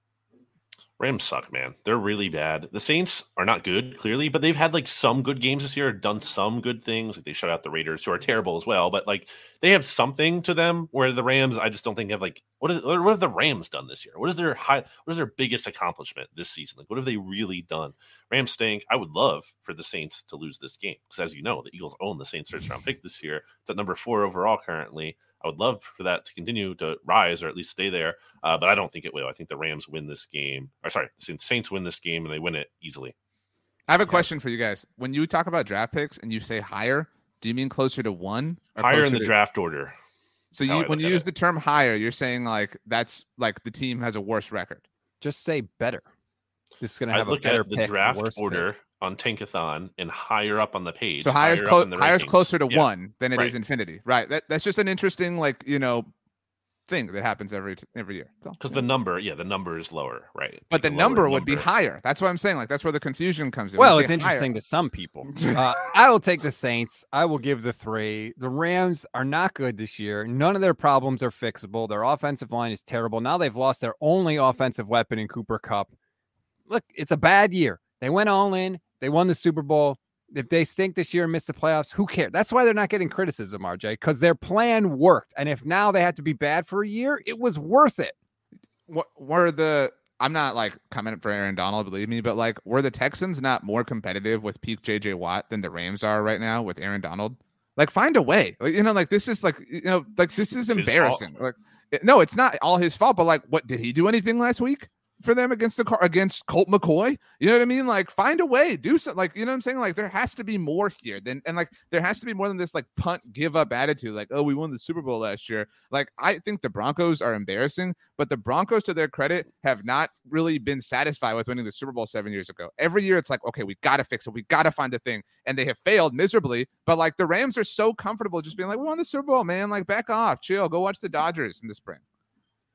Rams suck, man. They're really bad. The Saints are not good, clearly, but they've had like some good games this year, done some good things. Like they shut out the Raiders, who are terrible as well. But like they have something to them. Where the Rams, I just don't think have like what is what have the Rams done this year? What is their high? What is their biggest accomplishment this season? Like what have they really done? Rams stink. I would love for the Saints to lose this game because, as you know, the Eagles own the Saints first round pick this year. It's at number four overall currently. I would love for that to continue to rise or at least stay there, uh, but I don't think it will. I think the Rams win this game. Or sorry, the Saints win this game and they win it easily. I have a question for you guys. When you talk about draft picks and you say higher, do you mean closer to one? or Higher in the to- draft order. So you, when you use it. the term higher, you're saying like that's like the team has a worse record. Just say better. This is going to I have a better at the pick, draft order. pick. Order on Tankathon and higher up on the page. So higher, higher clo- higher is closer to Yeah. one than it is Right. infinity. Right. That, that's just an interesting like you know thing that happens every every year. That's all. Because the number, yeah, the number is lower, right? but the Like a lower number would be higher. That's what I'm saying. Like that's where the confusion comes in. Well, you it's interesting higher- to some people. [laughs] Uh, I will take the Saints. I will give the three. The Rams are not good this year. None of their problems are fixable. Their offensive line is terrible. Now they've lost their only offensive weapon in Cooper Kupp. Look, it's a bad year. They went all in. They won the Super Bowl. If they stink this year and miss the playoffs, who cares? That's why they're not getting criticism, RJ, because their plan worked. And if now they had to be bad for a year, it was worth it. What were the I'm not like coming for Aaron Donald, believe me, but like were the Texans not more competitive with peak JJ Watt than the Rams are right now with Aaron Donald? Like find a way. Like, you know, like this is like you know, like this is It's embarrassing. Like it- no, it's not all his fault, but like what did he do anything last week? For them against the car against Colt McCoy, you know what I mean? Like, find a way, do something. Like, you know what I'm saying? Like, there has to be more here than, and like, there has to be more than this like punt give up attitude. Like, oh, we won the Super Bowl last year. Like, I think the Broncos are embarrassing, but the Broncos, to their credit, have not really been satisfied with winning the Super Bowl seven years ago. Every year, it's like, okay, we got to fix it. We got to find a thing. And they have failed miserably. But like, the Rams are so comfortable just being like, we won the Super Bowl, man. Like, back off, chill, go watch the Dodgers in the spring.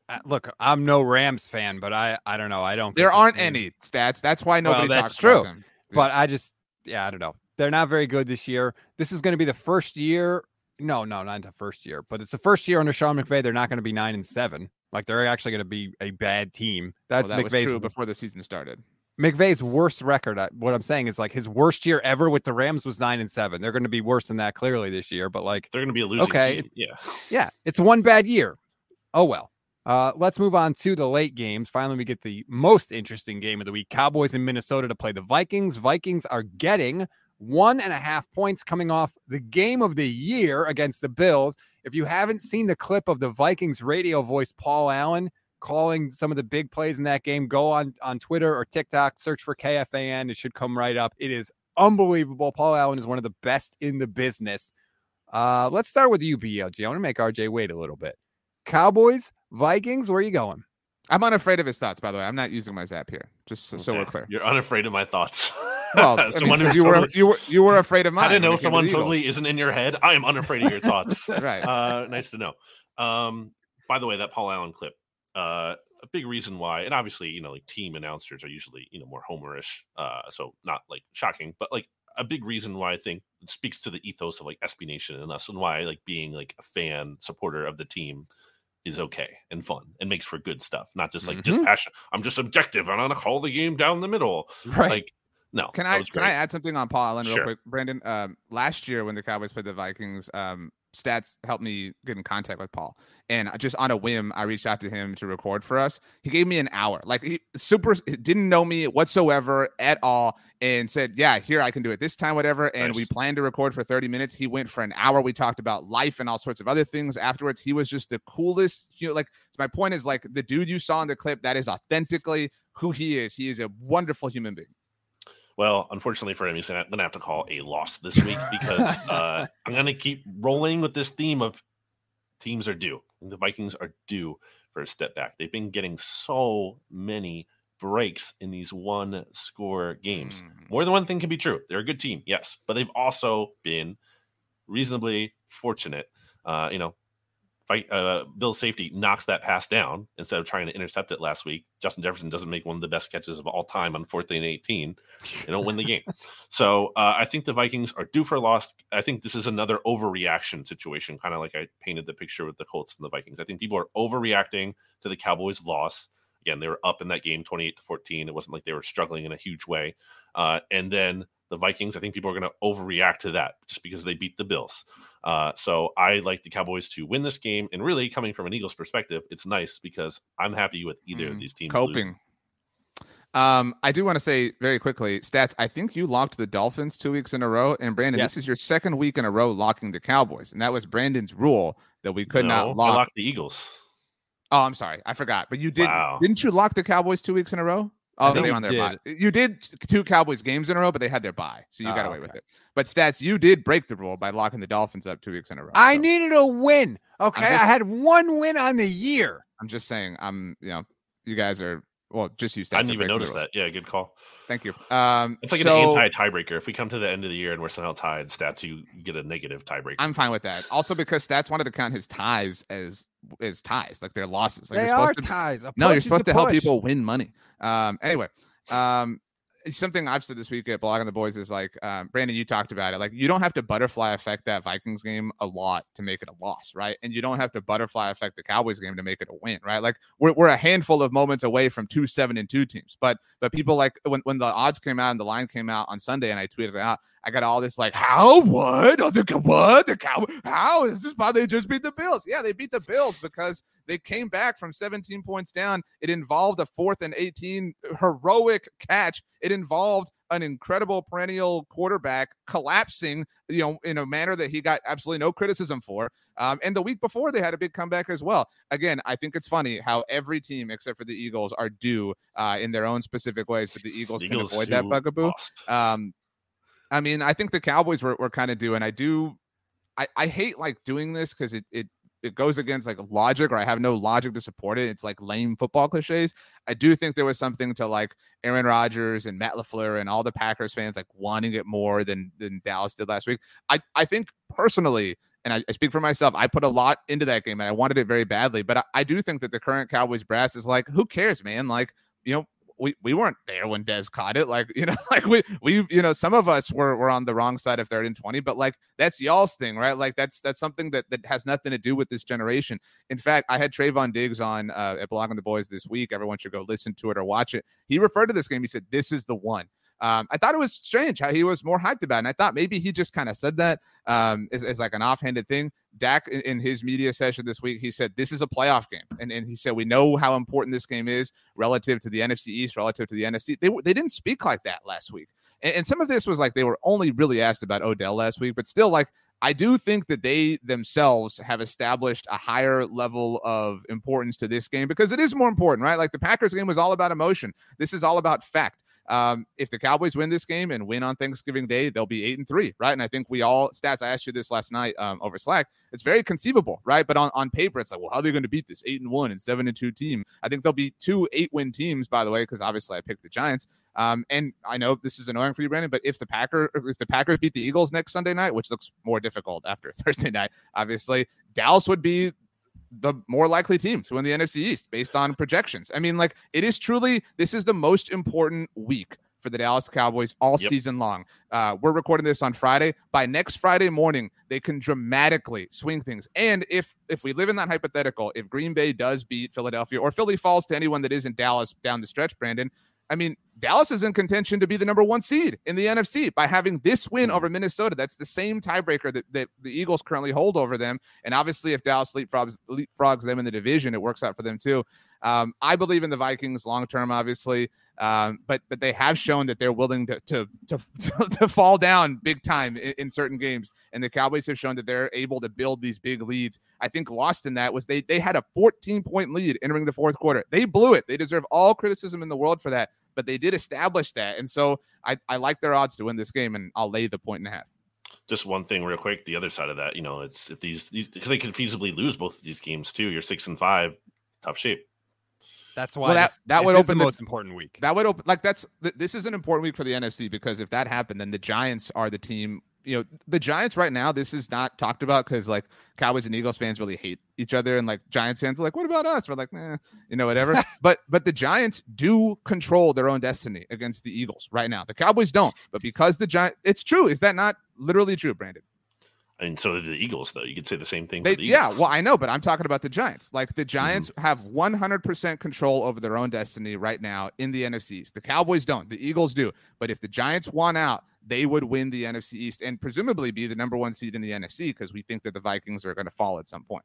Uh, look, I'm no Rams fan, but I I don't know. I don't. There aren't team. any stats. That's why Well, nobody that's talks true. about them. But I just, yeah, I don't know. They're not very good this year. This is going to be the first year. No, no, not the first year, but it's the first year under Sean McVay. They're not going to be nine and seven. Like they're actually going to be a bad team. Well, That's that was McVay's true before the season started. McVay's worst record. What I'm saying is like his worst year ever with the Rams was nine and seven. They're going to be worse than that clearly this year. But like, They're going to be a losing Okay, team. Yeah. yeah, it's one bad year. Oh well. Uh, let's move on to the late games. Finally, we get the most interesting game of the week: Cowboys in Minnesota to play the Vikings. Vikings are getting one and a half points coming off the game of the year against the Bills. If you haven't seen the clip of the Vikings radio voice Paul Allen calling some of the big plays in that game, go on on Twitter or TikTok, search for KFAN. It should come right up. It is unbelievable. Paul Allen is one of the best in the business. Uh, let's start with you, BLG. I want to make RJ wait a little bit. Cowboys, Vikings, where are you going? I'm unafraid of his thoughts, by the way. I'm not using my zap here, just so, so we're clear. You're unafraid of my thoughts. [laughs] Well, I mean, someone 'cause who's you were you were you were afraid of mine. I didn't know it came to someone the Eagles. totally isn't in your head. I am unafraid of your thoughts. [laughs] Right. Uh, nice to know. Um, by the way, that Paul Allen clip, uh, a big reason why, and obviously, you know, like team announcers are usually, you know, more homerish. Uh, so not like shocking, but like a big reason why I think it speaks to the ethos of like SB Nation and us and why like being like a fan supporter of the team is okay and fun and makes for good stuff, not just like just Mm-hmm. Mhm. passion. I'm just objective and I'm gonna call the game down the middle. Right. Like, no, Can I can. I add something on Paul Allen real Sure. quick, Brandon? Um, last year when the Cowboys played the Vikings, um, stats helped me get in contact with Paul, and just on a whim, I reached out to him to record for us. He gave me an hour, like he super didn't know me whatsoever at all, and said, "Yeah, here I can do it this time, whatever." And we planned to record for thirty minutes. He went for an hour. We talked about life and all sorts of other things afterwards. He was just the coolest. You know, like my point is, like the dude you saw in the clip, that is authentically who he is. He is a wonderful human being. Well, unfortunately for him, he's gonna, gonna have to call a loss this week because [laughs] uh, I'm gonna keep rolling with this theme of teams are due. And the Vikings are due for a step back. They've been getting so many breaks in these one score games. Mm. More than one thing can be true. They're a good team, yes, but they've also been reasonably fortunate. Uh, you know, fight uh Bill's safety knocks that pass down instead of trying to intercept it last week. Justin Jefferson doesn't make one of the best catches of all time on fourth and 18. They don't win the game. [laughs] So uh, I think the Vikings are due for a loss. I think this is another overreaction situation, kind of like I painted the picture with the Colts and the Vikings. I think people are overreacting to the Cowboys' loss. Again, they were up in that game 28 to 14. It wasn't like they were struggling in a huge way. Uh, and then the Vikings, I think people are going to overreact to that just because they beat the Bills. Uh, so I like the Cowboys to win this game. And really, coming from an Eagles perspective, it's nice because I'm happy with either of Mm, these teams. coping. losing. Um, I do want to say very quickly, stats. I think you locked the Dolphins two weeks in a row, and Brandon, Yes. this is your second week in a row locking the Cowboys, and that was Brandon's rule that we could No, not lock. locked the Eagles. Oh, I'm sorry, I forgot. But you did. Wow. Didn't you lock the Cowboys two weeks in a row? Oh, they on their did. bye. You did two Cowboys games in a row, but they had their bye, so you got Ah, away with it. But stats, you did break the rule by locking the Dolphins up two weeks in a row. I so needed a win. Okay. just- I had one win on the year. I'm just saying. I'm. You know, you guys are. Well, just use. stats. I didn't even notice rules. that. Yeah, good call. Thank you. Um, It's like so- an anti tiebreaker. If we come to the end of the year and we're somehow tied, stats you you get a negative tiebreaker. I'm fine with that. Also, because stats wanted to count his ties as as ties, like their losses. Like they you're are to, ties. A no, you're supposed a to help people win money. Um, anyway, um, it's something I've said this week at Blogging the Boys is like, um, Brandon, you talked about it. Like, you don't have to butterfly affect that Vikings game a lot to make it a loss, right? And you don't have to butterfly affect the Cowboys game to make it a win, right? Like, we're, we're a handful of moments away from two seven and two teams, but but people like when when the odds came out and the line came out on Sunday, and I tweeted out, I got all this like, how, what, oh, the what, the cow, how is this? How they just beat the Bills? Yeah, they beat the Bills because they came back from 17 points down. It involved a fourth and 18 heroic catch. It involved an incredible perennial quarterback collapsing, you know, in a manner that he got absolutely no criticism for. Um, and the week before, they had a big comeback as well. Again, I think it's funny how every team except for the Eagles are due uh, in their own specific ways, but the Eagles, the Eagles can avoid that bugaboo. Um, I mean, I think the Cowboys were, were kind of doing. I do. I, I hate like doing this because it, it it goes against like logic or I have no logic to support it. It's like lame football cliches. I do think there was something to like Aaron Rodgers and Matt LaFleur and all the Packers fans like wanting it more than than Dallas did last week. I I think personally, and I, I speak for myself, I put a lot into that game and I wanted it very badly. But I, I do think that the current Cowboys brass is like, who cares, man? Like, you know, we, we weren't there when Dez caught it. Like, [laughs] you know, like we we you know, some of us were were on the wrong side of third and 20, but like that's y'all's thing, right? Like that's that's something that that has nothing to do with this generation. In fact, I had Trevon Diggs on uh, at Blogging the Boys this week. Everyone should go listen to it or watch it. He referred to this game. He said, This is the one. Um, I thought it was strange how he was more hyped about it. And I thought maybe he just kind of said that um, as, as, like an offhanded thing. Dak, in, in, his media session this week, he said, This is a playoff game. And, and he said, We know how important this game is relative to the NFC East, relative to the NFC. They, they didn't speak like that last week. And, and some of this was like they were only really asked about Odell last week, but still, like, I do think that they themselves have established a higher level of importance to this game because it is more important, right? Like the Packers game was all about emotion. This is all about fact. Um, if the Cowboys win this game and win on Thanksgiving Day, they'll be eight and three, right? And I think we all stats. I asked you this last night um, over Slack. It's very conceivable, right? But on, on paper, it's like, well, how are they going to beat this eight and one and seven and two team? I think there'll be two eight win teams, by the way, because obviously I picked the Giants. Um, and I know this is annoying for you, Brandon, but if the Packer if the Packers beat the Eagles next Sunday night, which looks more difficult after [laughs] Thursday night, obviously Dallas would be the more likely team to win the NFC East based on projections. I mean, like it is truly this is the most important week for the Dallas Cowboys all yep. season long. Uh, we're recording this on Friday. By next Friday morning, they can dramatically swing things. And if if we live in that hypothetical, if Green Bay does beat Philadelphia or Philly falls to anyone that isn't Dallas down the stretch, Brandon, I mean, Dallas is in contention to be the number one seed in the NFC by having this win over Minnesota. That's the same tiebreaker that, that the Eagles currently hold over them. And obviously, if Dallas leapfrogs, leapfrogs them in the division, it works out for them too. Um, I believe in the Vikings long term, obviously, um, but but they have shown that they're willing to to to, [laughs] to fall down big time in, in, certain games, and the Cowboys have shown that they're able to build these big leads. I think lost in that was they they had a 14 point lead entering the fourth quarter. They blew it. They deserve all criticism in the world for that, but they did establish that, and so I I like their odds to win this game, and I'll lay the point and a half just one thing real quick the other side of that you know it's if these these because they could feasibly lose both of these games too you're six and five tough shape that's why well, that, this, that would open the most important week. That would open like that's this is an important week for the NFC because if that happened, then the Giants are the team. You know, the Giants right now. This is not talked about because like Cowboys and Eagles fans really hate each other, and like Giants fans are like, "What about us?" We're like, "Nah, you know, whatever." [laughs] but but the Giants do control their own destiny against the Eagles right now. The Cowboys don't, but because the Giant, it's true. Is that not literally true, Brandon? And so did the Eagles, though. You could say the same thing. They, the yeah, well, I know, but I'm talking about the Giants. Like the Giants mm-hmm. have 100% control over their own destiny right now in the NFCs. The Cowboys don't. The Eagles do. But if the Giants won out, they would win the NFC East and presumably be the number one seed in the NFC because we think that the Vikings are going to fall at some point.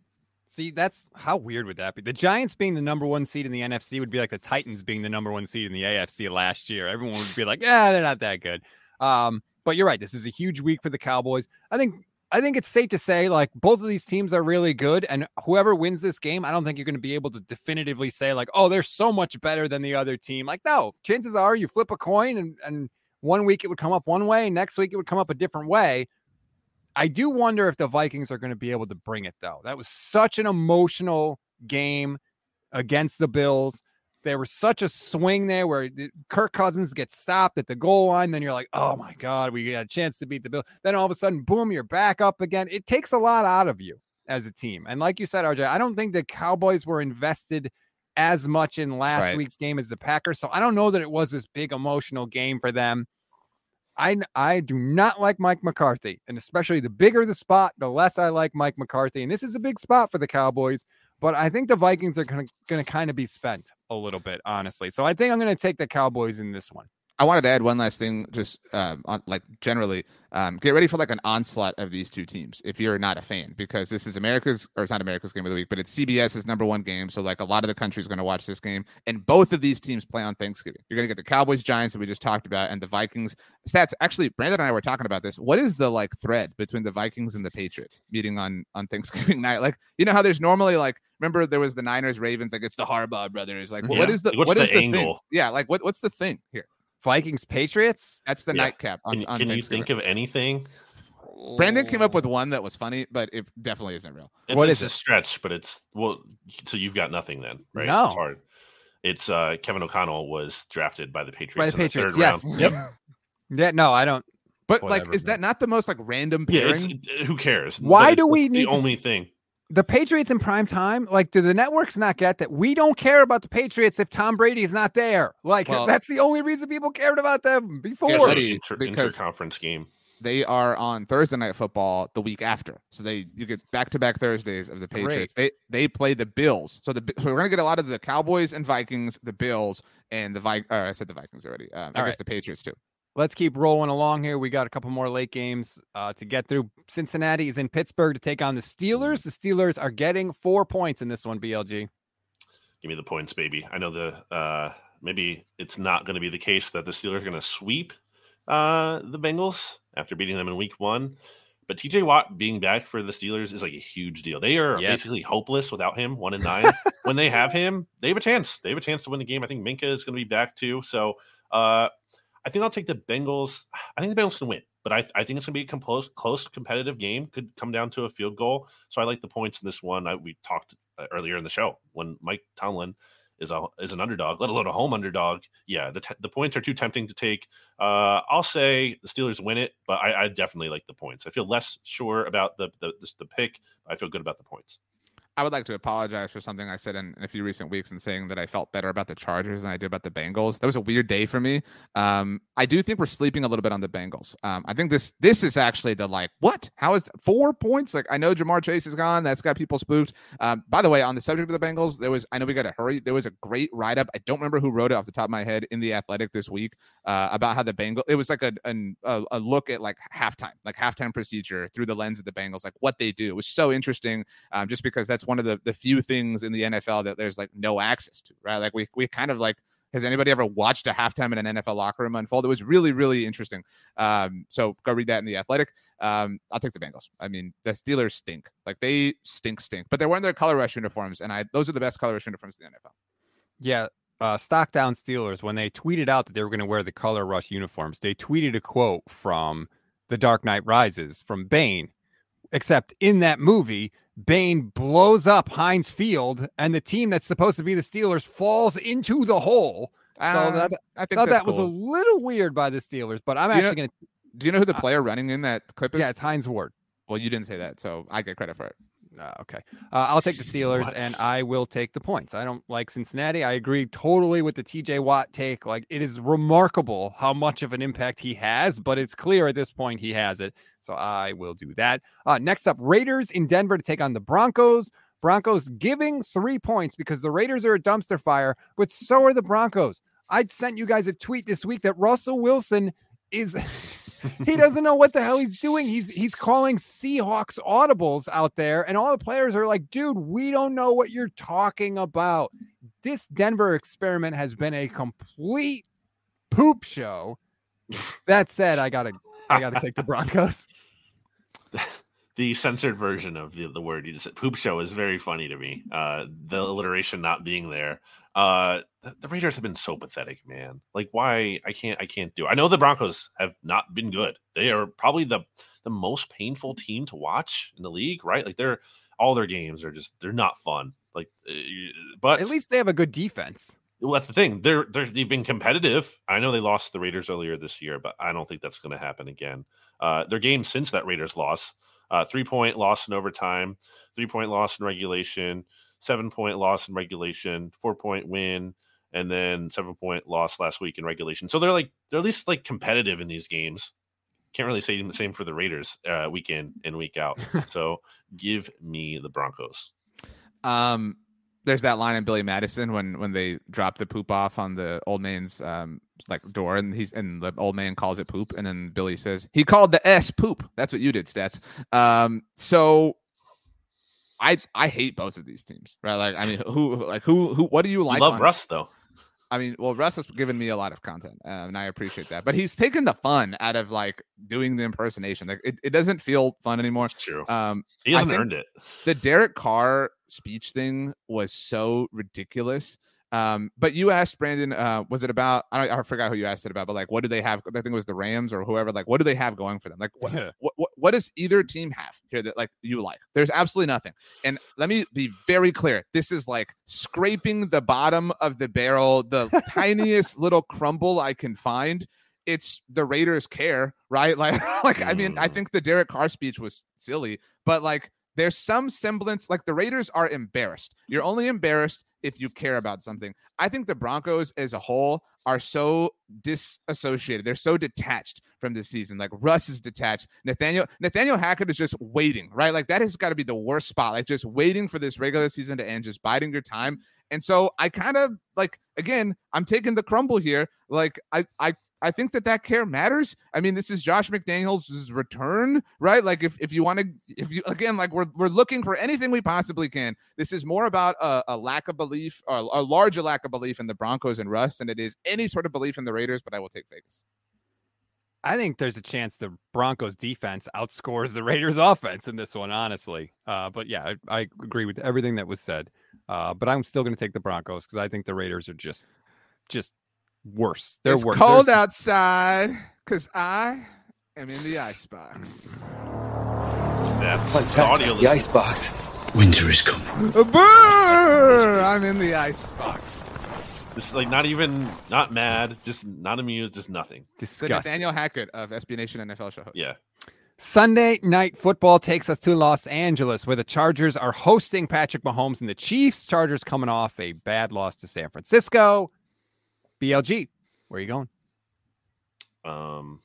See, that's how weird would that be? The Giants being the number one seed in the NFC would be like the Titans being the number one seed in the AFC last year. Everyone would be like, yeah, they're not that good. Um, but you're right. This is a huge week for the Cowboys. I think I think it's safe to say like both of these teams are really good, and whoever wins this game, I don't think you're going to be able to definitively say like, oh, they're so much better than the other team. Like, no, chances are you flip a coin, and and one week it would come up one way, next week it would come up a different way. I do wonder if the Vikings are going to be able to bring it though. That was such an emotional game against the Bills there was such a swing there where Kirk Cousins gets stopped at the goal line. Then you're like, oh my God, we got a chance to beat the Bill. Then all of a sudden, boom, you're back up again. It takes a lot out of you as a team. And like you said, RJ, I don't think the Cowboys were invested as much in last right. week's game as the Packers. So I don't know that it was this big emotional game for them. I I do not like Mike McCarthy, and especially the bigger the spot, the less I like Mike McCarthy. And this is a big spot for the Cowboys. But I think the Vikings are going to kind of be spent a little bit, honestly. So I think I'm going to take the Cowboys in this one. I wanted to add one last thing, just um, on, like generally, um, get ready for like an onslaught of these two teams if you're not a fan, because this is America's or it's not America's game of the week, but it's CBS's number one game. So like a lot of the country is going to watch this game, and both of these teams play on Thanksgiving. You're going to get the Cowboys, Giants that we just talked about, and the Vikings. Stats. Actually, Brandon and I were talking about this. What is the like thread between the Vikings and the Patriots meeting on on Thanksgiving [laughs] night? Like you know how there's normally like remember there was the Niners Ravens like it's the Harbaugh brothers. Like what Yeah. is the What's what the is the thing? angle? Yeah, like what what's the thing here? Vikings Patriots. That's the Yeah. nightcap. On, Can, on can you think of anything? Brandon came up with one that was funny, but it definitely isn't real. It's, What it's is a it? stretch, but it's well. So you've got nothing then, right? No. It's hard. It's uh Kevin O'Connell was drafted by the Patriots By the in Patriots, the third yes. round. Yep. Yeah, no, I don't. But Whatever, like, is man. that not the most like random Yeah, pairing? it's, who cares? Why But do it's we the need to only s- thing? The Patriots in prime time, like, do the networks not get that we don't care about the Patriots if Tom Brady is not there? Like, Well- that's the only reason people cared about them before. Yeah, Sort inter, because- interconference game. they are on Thursday night football the week after. So they you get back to back Thursdays of the Great. Patriots. They they play the Bills. So the so we're gonna get a lot of the Cowboys and Vikings, the Bills and the Vi. Or I said the Vikings already. Um, I All guess right. the Patriots too. Let's keep rolling along here. We got a couple more late games uh, to get through. Cincinnati is in Pittsburgh to take on the Steelers. The Steelers are getting four points in this one, BLG. Give me the points, baby. I know the uh maybe it's not going to be the case that the Steelers are going to sweep uh the Bengals after beating them in week 1. But TJ Watt being back for the Steelers is like a huge deal. They are Yes. basically hopeless without him, 1 and 9. [laughs] when they have him, they have a chance. They have a chance to win the game. I think Minkah is going to be back too. So, uh I think I'll take the Bengals. [sighs] I think the Bengals can win, but I, I think it's going to be a com- close, competitive game. Could come down to a field goal. So I like the points in this one. I, we talked uh, earlier in the show when Mike Tomlin is a is an underdog, let alone a home underdog. Yeah, the the points are too tempting to take. Uh, I'll say the Steelers win it, but I, I definitely like the points. I feel less sure about the the, the pick. I feel good about the points. I would like to apologize for something I said in, in a few recent weeks and saying that I felt better about the Chargers than I did about the Bengals. That was a weird day for me. Um, I do think we're sleeping a little bit on the Bengals. Um, I think this this is actually the like what? How is four points? Like I know Ja'Marr Chase is gone. That's got people spooked. Um, by the way, on the subject of the Bengals, there was I know we got to hurry. There was a great write up. I don't remember who wrote it off the top of my head in the Athletic this week uh, about how the Bengal. It was like a, a a look at like halftime, like halftime procedure through the lens of the Bengals, like what they do. It was so interesting um, just because that's one of the, the few things in the NFL that there's like no access to, right? Like we we kind of like has anybody ever watched a halftime in an NFL locker room unfold? It was really really interesting. Um, so go read that in the Athletic. Um, I'll take the Bengals. I mean, the Steelers stink, like they stink, stink, but they're wearing their color rush uniforms, and I those are the best color rush uniforms in the NFL. Yeah. Uh, stock down Steelers, when they tweeted out that they were going to wear the color rush uniforms, they tweeted a quote from The Dark Knight Rises from Bane. Except in that movie, Bane blows up Heinz Field, and the team that's supposed to be the Steelers falls into the hole. So Uh, that, I think thought that was a little weird by the Steelers, but I'm Do you know- actually going to. Do you know who the uh, player running in that clip is? Yeah, it's Hines Ward. Well, you didn't say that, so I get credit for it. Uh, okay. Uh, I'll take the [laughs] Steelers What? and I will take the points. I don't like Cincinnati. I agree totally with the TJ Watt take. Like, it is remarkable how much of an impact he has, but it's clear at this point he has it. So I will do that. Uh, next up, Raiders in Denver to take on the Broncos. Broncos giving three points because the Raiders are a dumpster fire, but so are the Broncos. I sent you guys a tweet this week that Russell Wilson is [laughs] he doesn't know what the hell he's doing. He's he's calling Seahawks audibles out there, and all the players are like, dude, we don't know what you're talking about. This Denver experiment has been a complete poop show. That said, I gotta I gotta take the Broncos. [laughs] the censored version of the, the word you just said poop show is very funny to me uh the alliteration not being there uh the, the raiders have been so pathetic man like why i can't i can't do It. i know the broncos have not been good they are probably the the most painful team to watch in the league right like they're all their games are just they're not fun like uh, but At least they have a good defense. well, that's the thing. They're they're they've been competitive. I know they lost the Raiders earlier this year, but I don't think that's going to happen again. Uh, their game since that Raiders loss, uh, three point loss in overtime, three point loss in regulation, seven point loss in regulation, four point win, and then seven point loss last week in regulation. So they're like they're at least like competitive in these games. Can't really say the same for the Raiders uh, week in and week out. [laughs] so give me the Broncos. Um, there's that line in Billy Madison when when they drop the poop off on the old man's um, like door, and he's and the old man calls it poop, and then Billy says he called the S poop. That's what you did, stats. Um, so I I hate both of these teams, right? Like, I mean, who like who who? What do you like? Love on- Russ though. I mean, well, Russ has given me a lot of content, uh, and I appreciate that. But he's taken the fun out of like doing the impersonation. Like, it, it doesn't feel fun anymore. It's true. Um, He hasn't earned it. the Derek Carr speech thing was so ridiculous. Um, but you asked Brandon, uh, was it about? I, I forgot who you asked it about, but like, what do they have? I think it was the Rams or whoever. Like, what do they have going for them? Like, what, Yeah. what, what, what does either team have here that like you like? There's absolutely nothing. And let me be very clear: this is like scraping the bottom of the barrel, the tiniest [laughs] little crumble I can find. It's the Raiders care, right? Like, [laughs] like I mean, I Mm. think the Derek Carr speech was silly, but like there's some semblance like the Raiders are embarrassed. You're only embarrassed if you care about something. I think the Broncos as a whole are so disassociated. They're so detached from this season. Like Russ is detached. Nathaniel Nathaniel Hackett is just waiting, right? Like that has got to be the worst spot. Like just waiting for this regular season to end, just biding your time. And so I kind of like again, I'm taking the crumble here. Like I I I think that that care matters. I mean, this is Josh McDaniels' return, right? Like, if, if you want to, if you again, like we're we're looking for anything we possibly can. This is more about a, a lack of belief, or a larger lack of belief in the Broncos and Russ than it is any sort of belief in the Raiders. But I will take Vegas. I think there's a chance the Broncos defense outscores the Raiders offense in this one, honestly. Uh, but yeah, I, I agree with everything that was said. Uh, but I'm still going to take the Broncos because I think the Raiders are just, just worse. They're it's worse. cold There's- outside because I am in the icebox. That's Fun fact, audio. the icebox. Winter is coming. Brrr, I'm in the icebox. Just like not even not mad, just not amused, just nothing. The disgusting. Nathaniel Hackett of SB Nation NFL show host. Yeah. Sunday night football takes us to Los Angeles, where the Chargers are hosting Patrick Mahomes and the Chiefs. Chargers coming off a bad loss to San Francisco. BLG, where are you going? Um,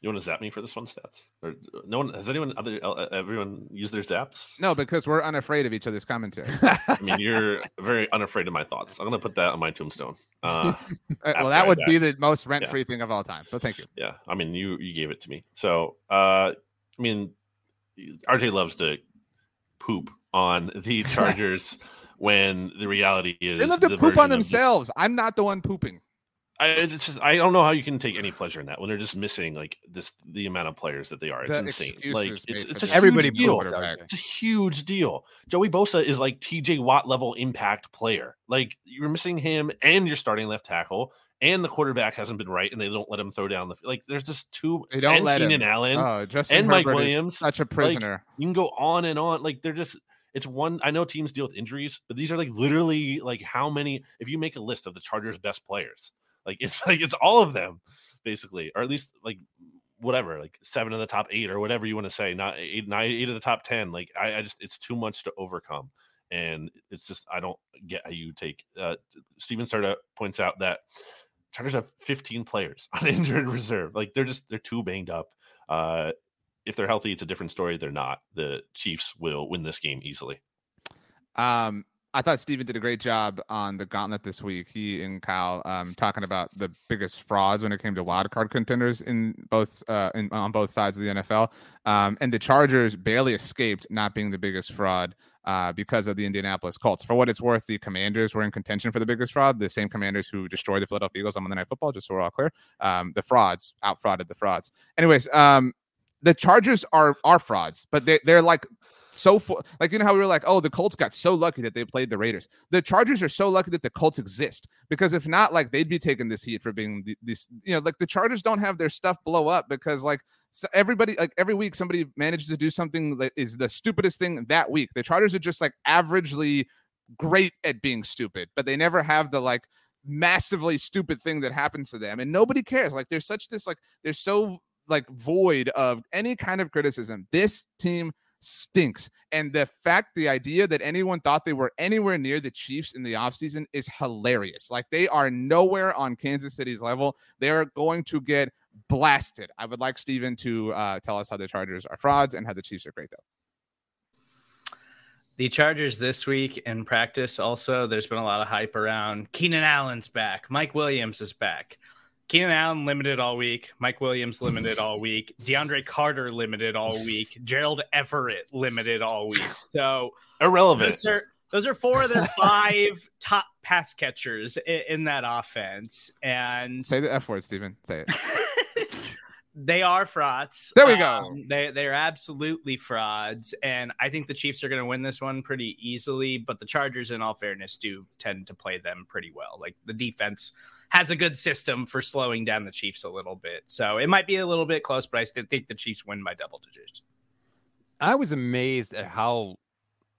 you want to zap me for this one, stats? Or no one has anyone other uh, everyone used their zaps? No, because we're unafraid of each other's commentary. I mean you're very unafraid of my thoughts. I'm gonna put that on my tombstone. Uh, [laughs] Uh, well, that I would die. be the most rent-free thing of all time. But thank you. yeah, I mean you you gave it to me. So uh, I mean RJ loves to poop on the [laughs] Chargers when the reality is They love to the poop on version of just- themselves. I'm not the one pooping. I it's just I don't know how you can take any pleasure in that when they're just missing like this the amount of players that they are. It's The insane. Like it's, for it's a Everybody huge deal. poops, It's a huge deal. Joey Bosa is like TJ Watt level impact player. Like you're missing him and you're starting left tackle and the quarterback hasn't been right and they don't let him throw down the like there's just two They don't and let Keenan him. Allen. Oh, Justin and Herbert is Williams, such a prisoner. you can go on and on. Like they're just it's one I know teams deal with injuries, but these are like literally like how many if you make a list of the Chargers best players, like [laughs] it's like it's all of them basically, or at least like whatever, like seven of the top eight or whatever you want to say, not eight, nine, eight of the top ten. Like I, I just it's too much to overcome. And it's just I don't get how you take uh Steven Starta points out that Chargers have 15 players [laughs] on injured reserve. Like they're just they're too banged up. Uh if they're healthy, it's a different story. They're not. The Chiefs will win this game easily. Um, I thought Steven did a great job on the gauntlet this week. He and Kyle um, talking about the biggest frauds when it came to wild card contenders in both uh, in, on both sides of the NFL. Um, and the Chargers barely escaped not being the biggest fraud uh, because of the Indianapolis Colts. For what it's worth, the Commanders were in contention for the biggest fraud. The same Commanders who destroyed the Philadelphia Eagles on Monday Night Football, just so we're all clear. Um, the frauds out frauded the frauds. Anyways, um, the Chargers are are frauds, but they they're like so for, like you know how we were like, oh, the Colts got so lucky that they played the Raiders. The Chargers are so lucky that the Colts exist because if not, like they'd be taking this heat for being this. You know, like the Chargers don't have their stuff blow up because like so everybody like every week somebody manages to do something that is the stupidest thing that week. The Chargers are just like averagely great at being stupid, but they never have the like massively stupid thing that happens to them and nobody cares like there's such this like they're so like void of any kind of criticism this team stinks. And the fact, the idea that anyone thought they were anywhere near the Chiefs in the offseason is hilarious. Like they are nowhere on Kansas City's level. They're going to get blasted. I would like Steven to uh, tell us how the Chargers are frauds and how the Chiefs are great, though. The Chargers this week in practice also, there's been a lot of hype around Keenan Allen's back, Mike Williams is back. Keenan Allen limited all week. Mike Williams limited all week. DeAndre Carter limited all week. Gerald Everett limited all week. So irrelevant. Those are, those are four of their [laughs] five top pass catchers in, in, that offense. And say the F word, Stephen. Say it. [laughs] they are frauds. There we go. Um, they they're absolutely frauds, and I think the Chiefs are going to win this one pretty easily. But the Chargers, in all fairness, do tend to play them pretty well. Like the defense has a good system for slowing down the Chiefs a little bit. So it might be a little bit close, but I still think the Chiefs win by double digits. I was amazed at how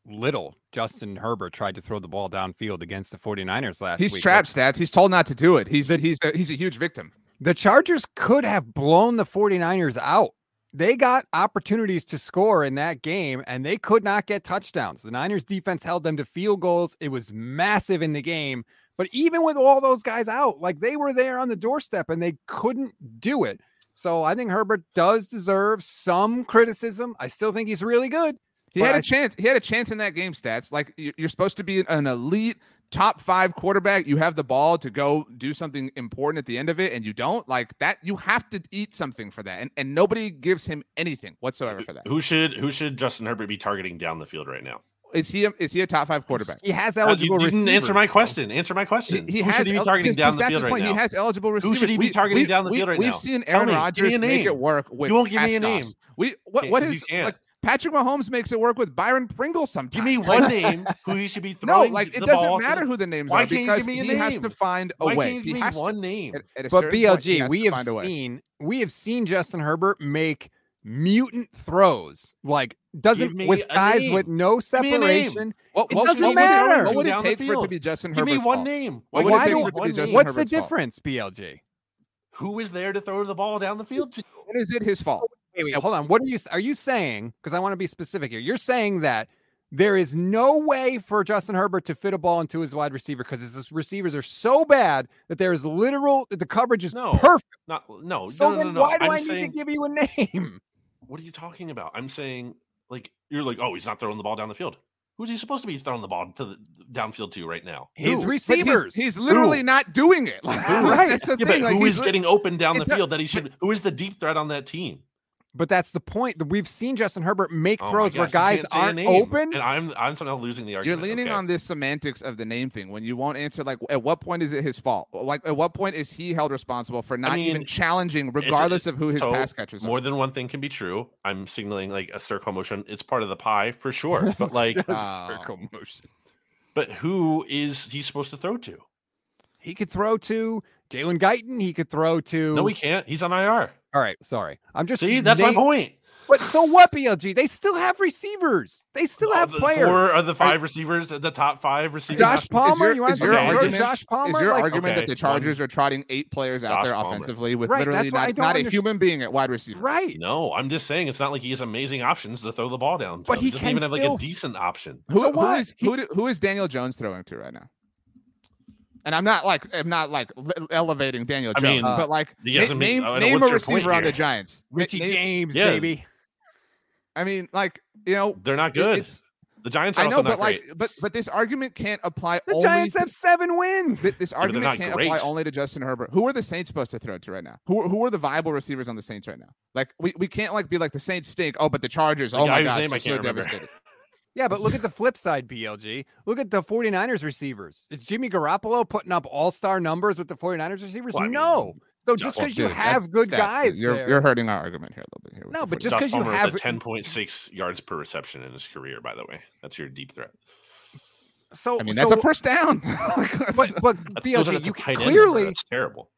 little Justin Herbert tried to throw the ball downfield against the 49ers last he's week. He's trap stats. He's told not to do it. He's a, he's a, he's a huge victim. The Chargers could have blown the 49ers out. They got opportunities to score in that game and they could not get touchdowns. The Niners defense held them to field goals. It was massive in the game. But even with all those guys out, like they were there on the doorstep and they couldn't do it. So I think Herbert does deserve some criticism. I still think he's really good. He had a I, chance. He had a chance in that game. Stats like you're supposed to be an elite top five quarterback. You have the ball to go do something important at the end of it, and you don't like that. You have to eat something for that, and and nobody gives him anything whatsoever for that. Who should who should Justin Herbert be targeting down the field right now? Is he a, is he a top five quarterback? He has eligible. Uh, you, didn't answer my question. Answer my question. He, he has. Should he be targeting down the field right point, now? He has eligible receivers. Who should he be targeting we, down the we, field right we've now? We've seen Aaron Rodgers make it work with. You won't give me a name. We what what is like Patrick Mahomes makes it work with Byron Pringle sometimes. Give me one name who he should be [laughs] throwing. No, like it doesn't matter who the names Why are because he name? has to find a Why way. Can't he give has me one to, name. At, at but BLG, point, we have seen we have seen Justin Herbert make mutant throws like doesn't with guys name. with no separation. What, it doesn't what matter. What would it take for it to be Justin Give Herbert's me one fault? name. What Why would it do, take for it to be Justin what's Herbert's the fault? difference, BLG? Who is there to throw the ball down the field to? When is it his fault? Wait, wait, hold on. What are you are you saying? Because I want to be specific here. You're saying that there is no way for Justin Herbert to fit a ball into his wide receiver because his receivers are so bad that there is literal the coverage is No. perfect. Not no. So no, no, then no, no. why do I'm i saying, need to give you a [laughs] name? What are you talking about? I'm saying like you're like, oh, he's not throwing the ball down the field. Who's he supposed to be throwing the ball to the downfield to right now? His Who? Receivers. He's, he's literally Who? not doing it. Like, [laughs] Who? right? That's the Yeah, thing. but like, who he's is li- getting open down the does- field that he should? Who is the deep threat on that team? But that's the point. That we've seen Justin Herbert make Oh throws where gosh, you guys can't say a aren't open. and I'm I'm somehow losing the argument. You're leaning okay? on this semantics of the name thing when you won't answer. Like, at what point is it his fault? Like, at what point is he held responsible for not mean, even challenging, regardless of who his so pass catchers are? More than one thing can be true. I'm signaling like a circle motion. It's part of the pie for [laughs] sure. But like, Oh. [laughs] circle motion. but who is he supposed to throw to? He could throw to Jalen Guyton. He could throw to. No, he can't. He's on IR. All right, sorry. I'm just See, that's my point. But so what, BLG? They still have receivers. They still have the players. Four of the five receivers, the top five receivers. Josh have- Palmer, your- you want is to your Okay. argument, Josh Palmer? is your Like, argument okay, that the Chargers are trotting eight players out Josh there Palmer. offensively with Right, literally that's what I not, don't a human being at wide receiver? right. No, I'm just saying it's not like he has amazing options to throw the ball down. But to. he doesn't can even have like a decent option. Who, So who what? is who, who is Daniel Jones throwing to right now? And I'm not like I'm not like elevating Daniel I Jones, mean, but like he na- hasn't name, I know, name what's a receiver on the? Giants. Richie name- James, Yeah. baby. I mean, like you know, They're not good. it's- the Giants are I also know, not but like, great. but but this argument can't apply. The only Giants to- have seven wins. Th- This argument not can't great. apply only to Justin Herbert. Who are the Saints supposed to throw to right now? Who who are the viable receivers on the Saints right now? Like we, we can't like be like the Saints stink. Oh, but the Chargers. The oh my whose gosh, name I they're so remember. devastated. Yeah, but look at [laughs] the flip side, BLG. Look at the 49ers receivers. Is Jimmy Garoppolo putting up all-star numbers with the 49ers receivers? Well, I mean, no. So Josh- just well, because you have good stats. guys, You're there- you're hurting our argument here a little bit here. No, but just because you have- 10.6 yards per reception in his career, by the way. That's your deep threat. so I mean, so, that's a first down. [laughs] But but That's, those are- BLG, you a tight end clearly number. That's terrible.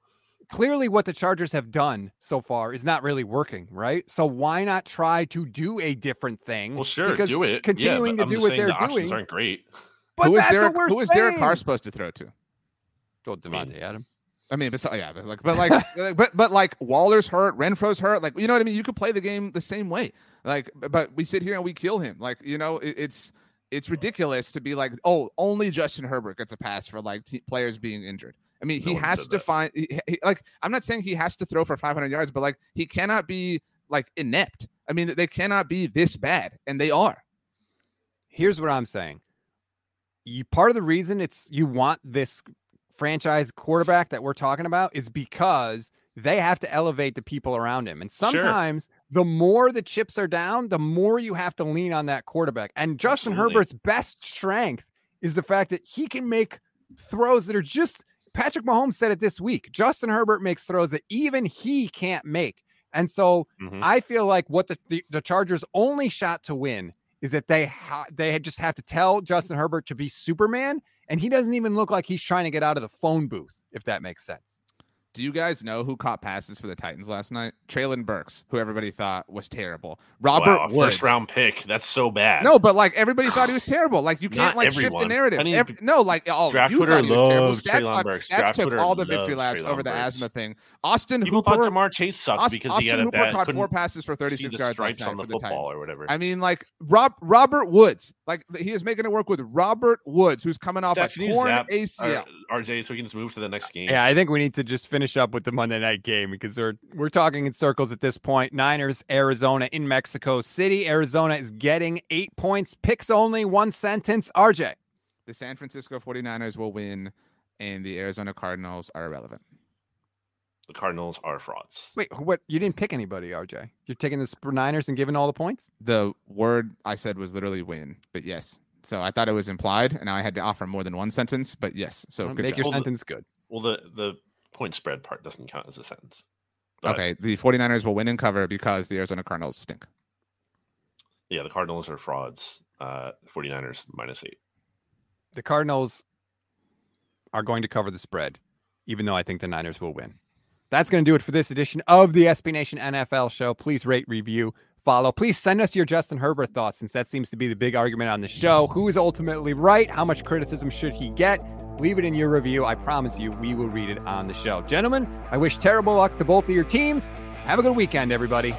Clearly what the Chargers have done so far is not really working, right? So why not try to do a different thing? Well, sure, because do it. Continuing yeah, to I'm do what saying they're the options doing. aren't great. [laughs] But who is that's Derek, what we're who is saying. Derek Carr supposed to throw to? Go Davante Adams. I mean, besides, yeah, but like, but [laughs] like, but but like, Waller's hurt, Renfrow's hurt. Like, you know what I mean? You could play the game the same way. Like, but we sit here and we kill him. Like, you know, it, it's it's ridiculous to be like, oh, only Justin Herbert gets a pass for like t- players being injured. I mean, No he has to that. find he, he- like. I'm not saying he has to throw for 500 yards, but like, he cannot be like inept. I mean, they cannot be this bad, and they are. Here's what I'm saying. You part of the reason it's you want this franchise quarterback that we're talking about is because they have to elevate the people around him. And sometimes sure. the more the chips are down, the more you have to lean on that quarterback. And Justin Absolutely. Herbert's best strength is the fact that he can make throws that are just Patrick Mahomes said it this week. Justin Herbert makes throws that even he can't make. And so mm-hmm. I feel like what the, the, the, Chargers' only shot to win is that they ha- they just have to tell Justin Herbert to be Superman, and he doesn't even look like he's trying to get out of the phone booth, if that makes sense. Do you guys know who caught passes for the Titans last night? Treylon Burks, who everybody thought was terrible. Robert wow, Woods, first round pick. That's so bad. No, but like everybody thought he was [sighs] terrible. Like you can't Not like everyone. shift the narrative. I mean, Every, no, like all draft you Twitter thought he was terrible. Stats, Burks. Stats took Twitter all the victory laps over the Burks. asthma thing. Austin People Hooper, thought Ja'Marr Chase sucked Austin, because he had a Hooper bad, caught four passes for 36 yards last night on the, the football or whatever. I mean, like Rob Robert Woods, like he is making it work with Robert Woods, who's coming off a torn ACL. RJ, so we can just move to the next game. Yeah, I think we need to just finish up with the Monday night game because we're we're talking in circles at this point. Niners, Arizona in Mexico City. Arizona is getting eight points. Picks only one sentence. RJ. The San Francisco 49ers will win, and the Arizona Cardinals are irrelevant. The Cardinals are frauds. Wait, what? You didn't pick anybody, RJ. You're taking the Niners and giving all the points? The word I said was literally win, but yes. So I thought it was implied, and now I had to offer more than one sentence, but yes. So well, make job. your well, sentence good. Well, the the point spread part doesn't count as a sentence. But, okay, the 49ers will win and cover because the Arizona Cardinals stink. Yeah, the Cardinals are frauds. Uh, 49ers minus eight. The Cardinals are going to cover the spread, even though I think the Niners will win. That's going to do it for this edition of the SB Nation NFL show. Please rate, review, follow. Please send us your Justin Herbert thoughts, since that seems to be the big argument on the show. Who is ultimately right? How much criticism should he get? Leave it in your review. I promise you, we will read it on the show. Gentlemen, I wish terrible luck to both of your teams. Have a good weekend, everybody.